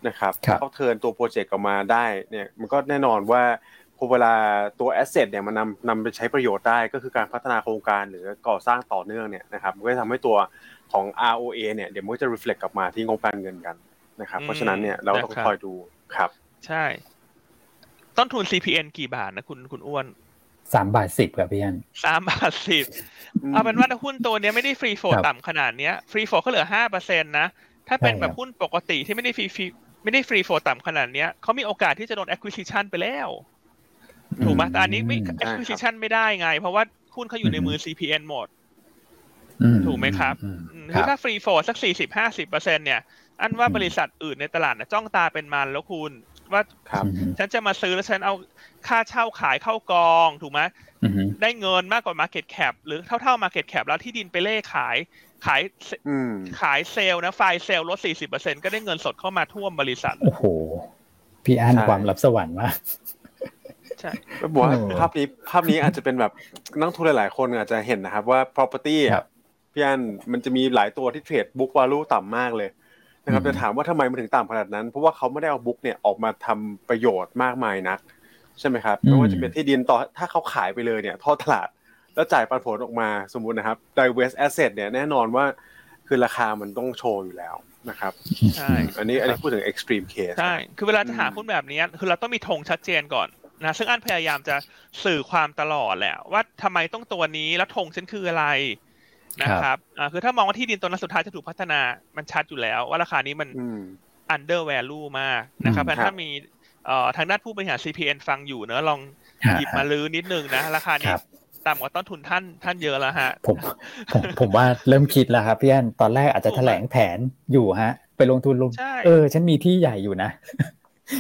นะครับครับเขา turn ตัวโปรเจกต์ออกมาได้เนี่ยมันก็แน่นอนว่า พอเวลาตัว asset เนี่ยมันนำนำไปใช้ประโยชน์ได้ก็คือการพัฒนาโครงการหรือก่อสร้างต่อเนื่องเนี่ยนะครับมันก็จะทำให้ตัวของ ROA เนี่ยเดี๋ยวมันก็จะ reflect กลับมาที่งบการเงินกันนะครับ เพราะฉะนั้นเนี่ยเราต้องคอยดูครับ ใช่ ต้นทุน CPN กี่บาทนะคุณคุณอ้วนสามบาทสิบครับพี่อันสามบาทสิบอืมเอาเป็นว่าถ้าหุ้นตัวเนี้ยไม่ได้ free float ครับต่ำขนาดเนี้ย free float ก็เหลือห้าเปอร์เซ็นต์นะ ถ้าเป็นใช่แบครับบหุ้นปกติที่ไม่ได้ free free ไม่ได้ free float ต่ำขนาดเนี้ยเขามีโอกาสที่จะโดน acquisition ไปแล้ว ถูกไหมแต่อันนี้ไม่อืม acquisition ไม่ได้ไง เพราะว่าหุ้นเขาอยู่ในมือ CPN หมดอืถูกไหมครับอืมอืมคคือรับถ้า free float สักสี่สิบห้าสิบเปอร์เซ็นเนี่ย อันว่าอืมบริษัทอื่นในตลาดนะจ้องตาเป็นมันแล้วคุณ ว่าครับอืมฉันจะมาซื้อแล้วฉันเอาค่าเช่าขายเข้ากอง ถูกไหมอืมได้เงินมากกว่า Market Cap หรือเท่าๆ Market Cap แล้วที่ดินไปเร่ขาย ขายเซอืมขายเซลล์นะ fire sale ลด40%ก็ได้เงินสดเข้ามาท่วมบริษัท โอ้โห พี่อันใช่ความลับสวรรค์มาก ใช่ก็บอกว่าโอ้ภาพนี้ภาพนี้อาจจะเป็นแบบนักลงทุนหลาย ๆ คนอาจจะเห็นนะครับว่า property ครัอะบพี่อันมันจะมีหลายตัวที่เทรด book value ต่ำมากเลยนะครับอืมแต่ถามว่าทำไมมันถึงต่ำขนาดนั้น เพราะว่าเขาไม่ได้เอา book เนี่ยออกมาทำประโยชน์มากมายนัก ใช่ไหมครับไม่ว่าจะเป็นที่ดินต่อถ้าเขาขายไปเลยเนี่ยทอดตลาดแล้วจ่ายปันผลออกมาสมมุตินะครับ divest asset เนี่ยแน่นอนว่าคือราคามันต้องโชว์อยู่แล้วนะครับใช่อันนี้อันนี้พูดถึง extreme case ใช่คือเวลาจะหาอืมหุ้นแบบนี้คือเราต้องมีธงชัดเจนก่อน นะซึ่งอันพยายามจะสื่อความตลอดแหละว่าทำไมต้องตัวนี้แล้วธงฉันคืออะไรนะครับอ่าคือถ้ามองว่าที่ดินตัวนั้นสุดท้ายจะถูกพัฒนามันชัดอยู่แล้ว ว่าราคานี้มันอืม under value มากนะครับอืมเพราะฉะนั้นครับถ้ามีเอ่อทางด้านผู้บริหาร CPN ฟังอยู่เนอะลองฮะหยิบมาลื้อนิดนึงนะ ราคานี้ครับต่ำกว่าต้นทุนท่านท่านเยอะแล้วฮะ ผมผมผมว่าเริ่มคิดแล้วครับพี่อันตอนแรกอาจจะแถลงแผนอยู่ฮะ ไปลงทุนลงใช่เออ ฉันมีที่ใหญ่อยู่นะ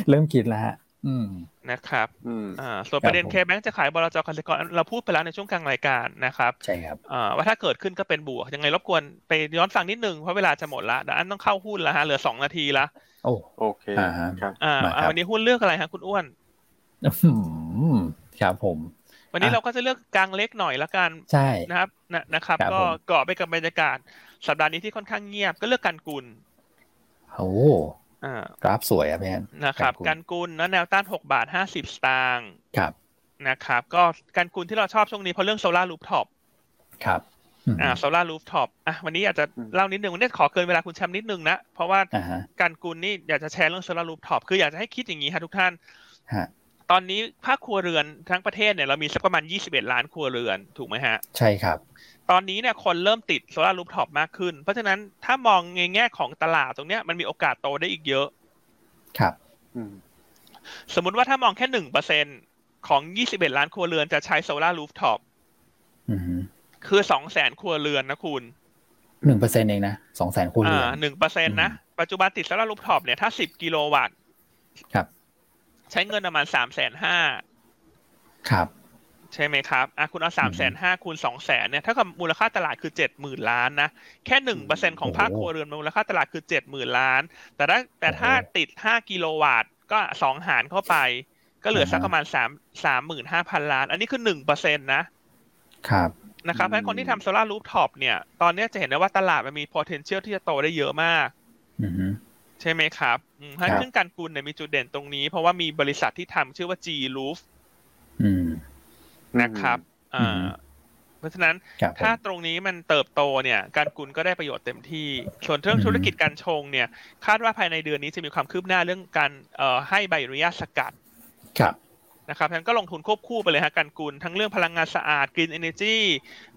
เริ่มคิดแล้วฮะ อืม นะครับอืมอ่าส่วนประเด็นผมเคแบงจะขายบลจกสิกรเราพูดไปแล้วในช่วงกลางรายการนะครับ ใช่ครับอ่าว่าถ้าเกิดขึ้นก็เป็นบวก ยังไงรบกวนไปย้อนฟังนิดนึง เพราะเวลาจะหมดละเดี๋ยวอันต้องเข้าหุ้นแล้วฮะ เหลือสองนาทีละ โอ้โอเคอ่าฮะครับอ่ามาครับอ่าวันนี้หุ้นเลือกอะไรฮะคุณอ้วนอืมครับผม วันนี้อะเราก็จะเลือกกลางเล็กหน่อยละกันใช่นะครับนะนะครับครับ ก็ผมเกาะไปกับบรรยากาศ สัปดาห์นี้ที่ค่อนข้างเงียบก็เลือกกันกุลโอ้อ่า กราฟสวยอะพี่อันนะครับกันกุลกันกุลนะแนวต้าน6บาท50สตางค์ครับนะครับ ก็กันกุลที่เราชอบช่วงนี้เพราะเรื่อง solar rooftop ครับมอ่า solar rooftop อะวันนี้อยากจะอืมเล่านิดนึงวันนี้ขอเกินเวลาคุณแชมป์นิดนึงนะ เพราะว่าอ่าฮะกันกุลนี่อยากจะแชร์เรื่อง solar rooftop คืออยากจะให้คิดอย่างนี้ฮะทุกท่านฮะตอนนี้ภาคครัวเรือนทั้งประเทศเนี่ยเรามีสักประมาณ 21 ล้านครัวเรือนถูกไหมฮะ ใช่ครับ ตอนนี้เนี่ยคนเริ่มติด solar rooftop มากขึ้น เพราะฉะนั้นถ้ามองในแง่ของตลาดตรงเนี้ยมันมีโอกาสโตได้อีกเยอะ ครับอืมสมมุติว่าถ้ามองแค่หนึ่งเปอร์เซ็นของ21ล้านครัวเรือนจะใช้ solar rooftop อืมคือสองแสนครัวเรือนนะคุณหนึ่งเปอร์เซ็นต์เองนะสองแสนคนเรือ่าอนหนึ่งเปอร์เซ็นต์นะปัจจุบันติด solar rooftop เนี่ยถ้าสิบกิโลวัตต์ครับ ใช้เงินประมาณสามแสนห้าครับ ใช่ไหมครับอะคุณเอาสามแสนห้าคูณสองแสนเนี่ยเท่ากับมูลค่าตลาดคือเจ็ดหมื่นล้านนะ แค่หนึ่งเปอร์เซ็นของภาคครัวเรือนมูลค่าตลาดคือเจ็ดหมื่นล้าน แต่ถ้าแต่ถ้าติดห้ากิโลวัตต์ก็สองหารเข้าไป ก็เหลือสักประมาณสามสามหมื่นห้าพันล้าน อันนี้คือหนึ่งเปอร์เซ็นตนะ ครับนะครับเพราะคนที่ทำ solar rooftop เนี่ย ตอนนี้จะเห็นได้ว่าตลาดมันมี potential ที่จะโตได้เยอะมากอืมใช่ไหมครับอืมเพราะครับซึ่งกันกุลเนี่ยมีจุดเด่นตรงนี้ เพราะว่ามีบริษัทที่ทำชื่อว่า G Roof อืม นะครับอ่อืมาเพราะฉะนั้นครับผมถ้าตรงนี้มันเติบโตเนี่ยการกุลก็ได้ประโยชน์เต็มที่ ส่วนเรื่องอืมธุรกิจการชงเนี่ย คาดว่าภายในเดือนนี้จะมีความคืบหน้าเรื่องการเอ่อให้ใบอนุญาตสกัดครับนะครับฉะนั้นก็ลงทุนควบคู่ไปเลยฮะการกุลทั้งเรื่องพลังงานสะอาด Green Energy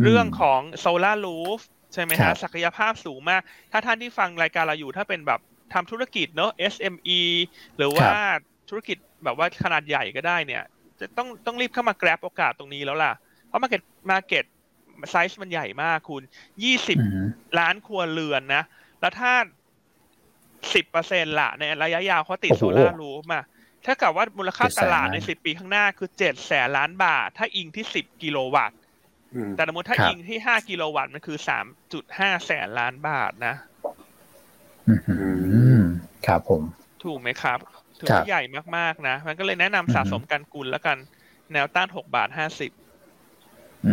เรื่องของโซลารูฟใช่ไหมครัฮะบศักยภาพสูงมาก ถ้าท่านที่ฟังรายการเราอยู่ถ้าเป็นแบบทำธุรกิจเนอะ SME หรือว่าธุรกิจแบบว่าขนาดใหญ่ก็ได้เนี่ย จะต้องต้องรีบเข้ามา grab โอกาสตรงนี้แล้วล่ะ เพราะ market market ไซส์มันใหญ่มากคุณ20อืมล้านครัวเรือนนะ แล้วถ้า10เปอร์เซ็นต์ละในระยะยาวเขาติดโอ้โหโซลารูฟมาถ้ากับว่ามูลค่า700,000ตลาดใน10ปีข้างหน้าคือ7แสนล้านบาท ถ้าอิงที่10กิโลวัตต์อืมแต่สมมติถ้าครับอิงที่5กิโลวัตต์มันคือ3.5แสนล้านบาทนะอืมครับผม ถูกไหมครับ ถือครัว่าบใหญ่มากๆนะ มันก็เลยแนะนำอือฮึสะสมการกุลแล้วกัน แนวต้าน6บาทอื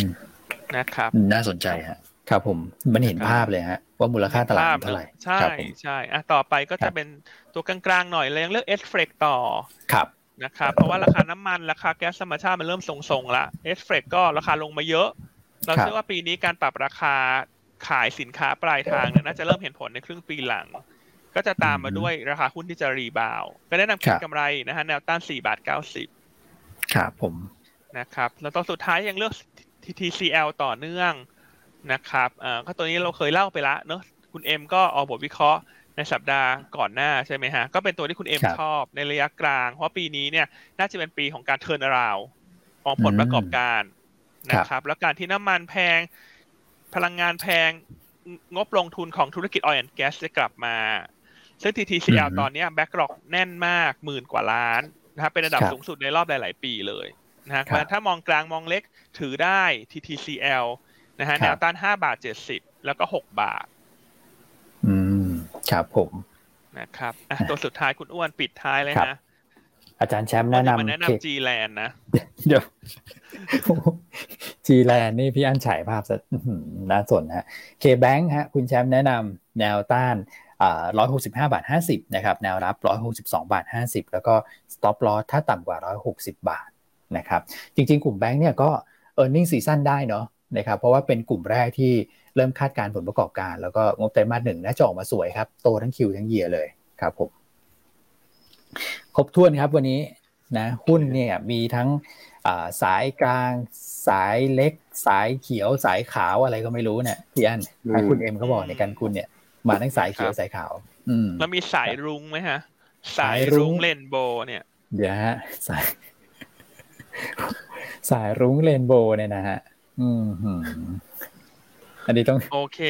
ม50นะครับ น่าสนใจฮะครับผมมันเห็นภาพเลยฮะ ว่ามูลค่าตลาดมันเท่าไหร่ ใช่ครับผมใช่อะต่อไปก็ครัจะบเป็นตัวกลางๆหน่อยเลยยังเลือกเอสเฟรกต่อครับนะครับ เพราะว่าราคาน้ำมันราคาแก๊สธรรมชาติมันเริ่มทรงๆละเอสเฟรกก็ราคาลงมาเยอะ เราครับเชื่อว่าปีนี้การปรับราคาขายสินค้าปลายทางเนี่ยน่าจะเริ่มเห็นผลในครึ่งปีหลัง ก็จะตามมาด้วยราคาหุ้นที่จะ rebound ก็แนะนำเก็งกำไรนะฮะแนวต้าน4บาท90ครับผมนะครับ แล้วตัวสุดท้ายยังเลือก TCL ต่อเนื่องนะครับอ่าก็ตัวนี้เราเคยเล่าไปละเนอะคุณเอ็มก็ออกบทวิเคราะห์ในสัปดาห์ก่อนหน้าใช่ไหมฮะ ก็เป็นตัวที่คุณเอ็มครับชอบในระยะกลาง เพราะปีนี้เนี่ยน่าจะเป็นปีของการเทิร์นราวของผลประกอบการนะครับ แล้วการที่น้ำมันแพง พลังงานแพงงบลงทุนของธุรกิจ oil and gas จะกลับมา ซึ่ง TTCL อืมตอนเนี้แบ็กหลอกแน่นมากหมื่นกว่าล้านนะครับเป็นระดับครับสูงสุดในรอบหลาย ๆ ปีเลยนะฮะเพราะฉะนั้นถ้ามองกลางมองเล็กถือได้ TTCL นะฮะครับแนวต้าน5บาท70แล้วก็6บาท อืมครับผมนะครับอะตัวสุดท้ายคุณอ้วนปิดท้ายเลยครับนะอาจารย์แชมป์ว่าแนะจะมานำแนะเคนำ G Land นะ เดี๋ยวจีแลนนี่พี่อันฉายภาพซะอื้อหือน่าสนฮะเคแบงฮะ คุณแชมป์แนะนำแนวต้าน อ่าร้อยหกสิบห้าบาทห้าสิบนะครับ แนวรับร้อยหกสิบสองบาทห้าสิบแล้วก็ stop loss ถ้าต่ำกว่าร้อยหกสิบาทนะครับ จริงๆ กลุ่มแบงค์เนี่ยก็ e a r n i n g ซีซั่นได้เนาะนะครับ เพราะว่าเป็นกลุ่มแรกที่เริ่มคาดการณ์ผลประกอบการ แล้วก็งบไตรมาสหนึ่งน่าจะออกมาสวยครับ โตทั้งคิวทั้งเยียเลยครับผม ครบถ้วนครับวันนี้นะหุ้นเนี่ยมีทั้งอ่าสายกลาง สายเล็ก สายเขียวสายขาวอะไรก็ไม่รู้เนี่ยพี่อันอืมทางคุณเอ็มเขาบอกในการคุณเนี่ย มาทั้งสายเขียวครับสายขาว อืมแล้วมีสายรุ้งไหมฮะ สาสายยรุ้รุ้งงเลนโบเนี่ย เดี๋ยวฮะ สาย สายรุ้งเรนโบว์เนี่ยนะฮะอืมหืมอันนี้ต้อง โอเค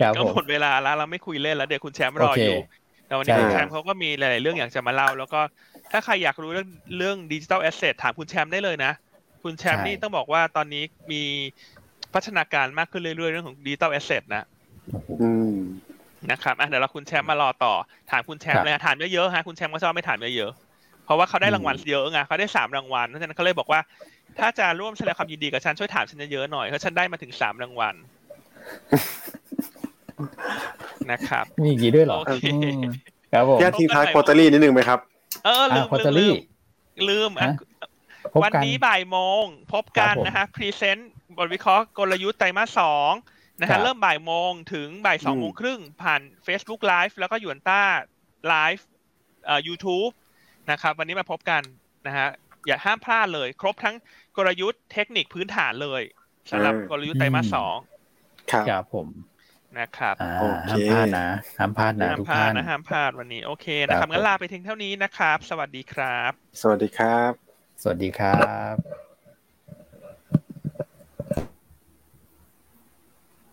ครับก็ผมหมดเวลาแล้วเราไม่คุยเล่นแล้วเดี๋ยวคุณแชมป์รอโอเคอยู่แต่วันนี้ใช่คุณแชมป์เขาก็มีหลาย ๆ เรื่องอยากจะมาเล่า แล้วก็ถ้าใครอยากรู้เรื่องเรื่องดิจิ t a ลแอสเซทถามคุณแชมป์ได้เลยนะคุณแชมป์ใช่นี่ต้องบอกว่าตอนนี้มีพัฒนาการมากขึ้นเรื่อย ๆ เรื่องของดิจิ t a ลแอสเซทนะอืม นะครับอะเดี๋ยวเราคุณแชมป์มารอต่อ ถามคุณแชมครัป์บเลยนะถามเยอะๆฮะคุณแชมป์ก็ชอบไม่ถามเยอะๆเพราะว่าเขาได้รางวัลเยอะไงเขาได้สามรางวัลเพราะฉะนั้นเขาเลยบอกว่า ถ้าจะร่วมแสดงความยินดีกับฉันช่วยถามฉันเยอะๆหน่อยเพราะฉันได้มาถึงสามรางวัลนะครับมีอย่างนี้ด้วยเหรอโอเคอืมครับผมพี่อันทิ้งท้าย quarterly นิดนึงไหมครับ เออลือ่า quarterly ลืมลืมอะฮะพบวันกันนี้บ่ายโมง พบกันครับผมนะฮะ present บทวิเคราะห์กลยุทธ์ไตรมาสสอง นะครัฮะบ เริ่มบ่ายโมงถึงบ่ายสองอืมโมงครึ่งผ่าน Facebook Live แล้วก็หยวนต้าไลฟ์เอ่อ YouTube นะครับ วันนี้มาพบกันนะฮะอย่าห้ามพลาดเลย ครบทั้งกลยุทธ์เทคนิคพื้นฐานเลยสำหรับกลยุทธ์ไตรมาสสองครับ ครับผมนะครับ อ่าโอเค ห้ามพลาดนะห้ามพลาดนะห้ามทุกพลาดท่านนะห้ามพลาดวันนี้โอเคนะครับครับ งั้นลาไปเพียงเท่านี้นะครับ สวัสดีครับ สวัสดีครับ สวัสดีครับ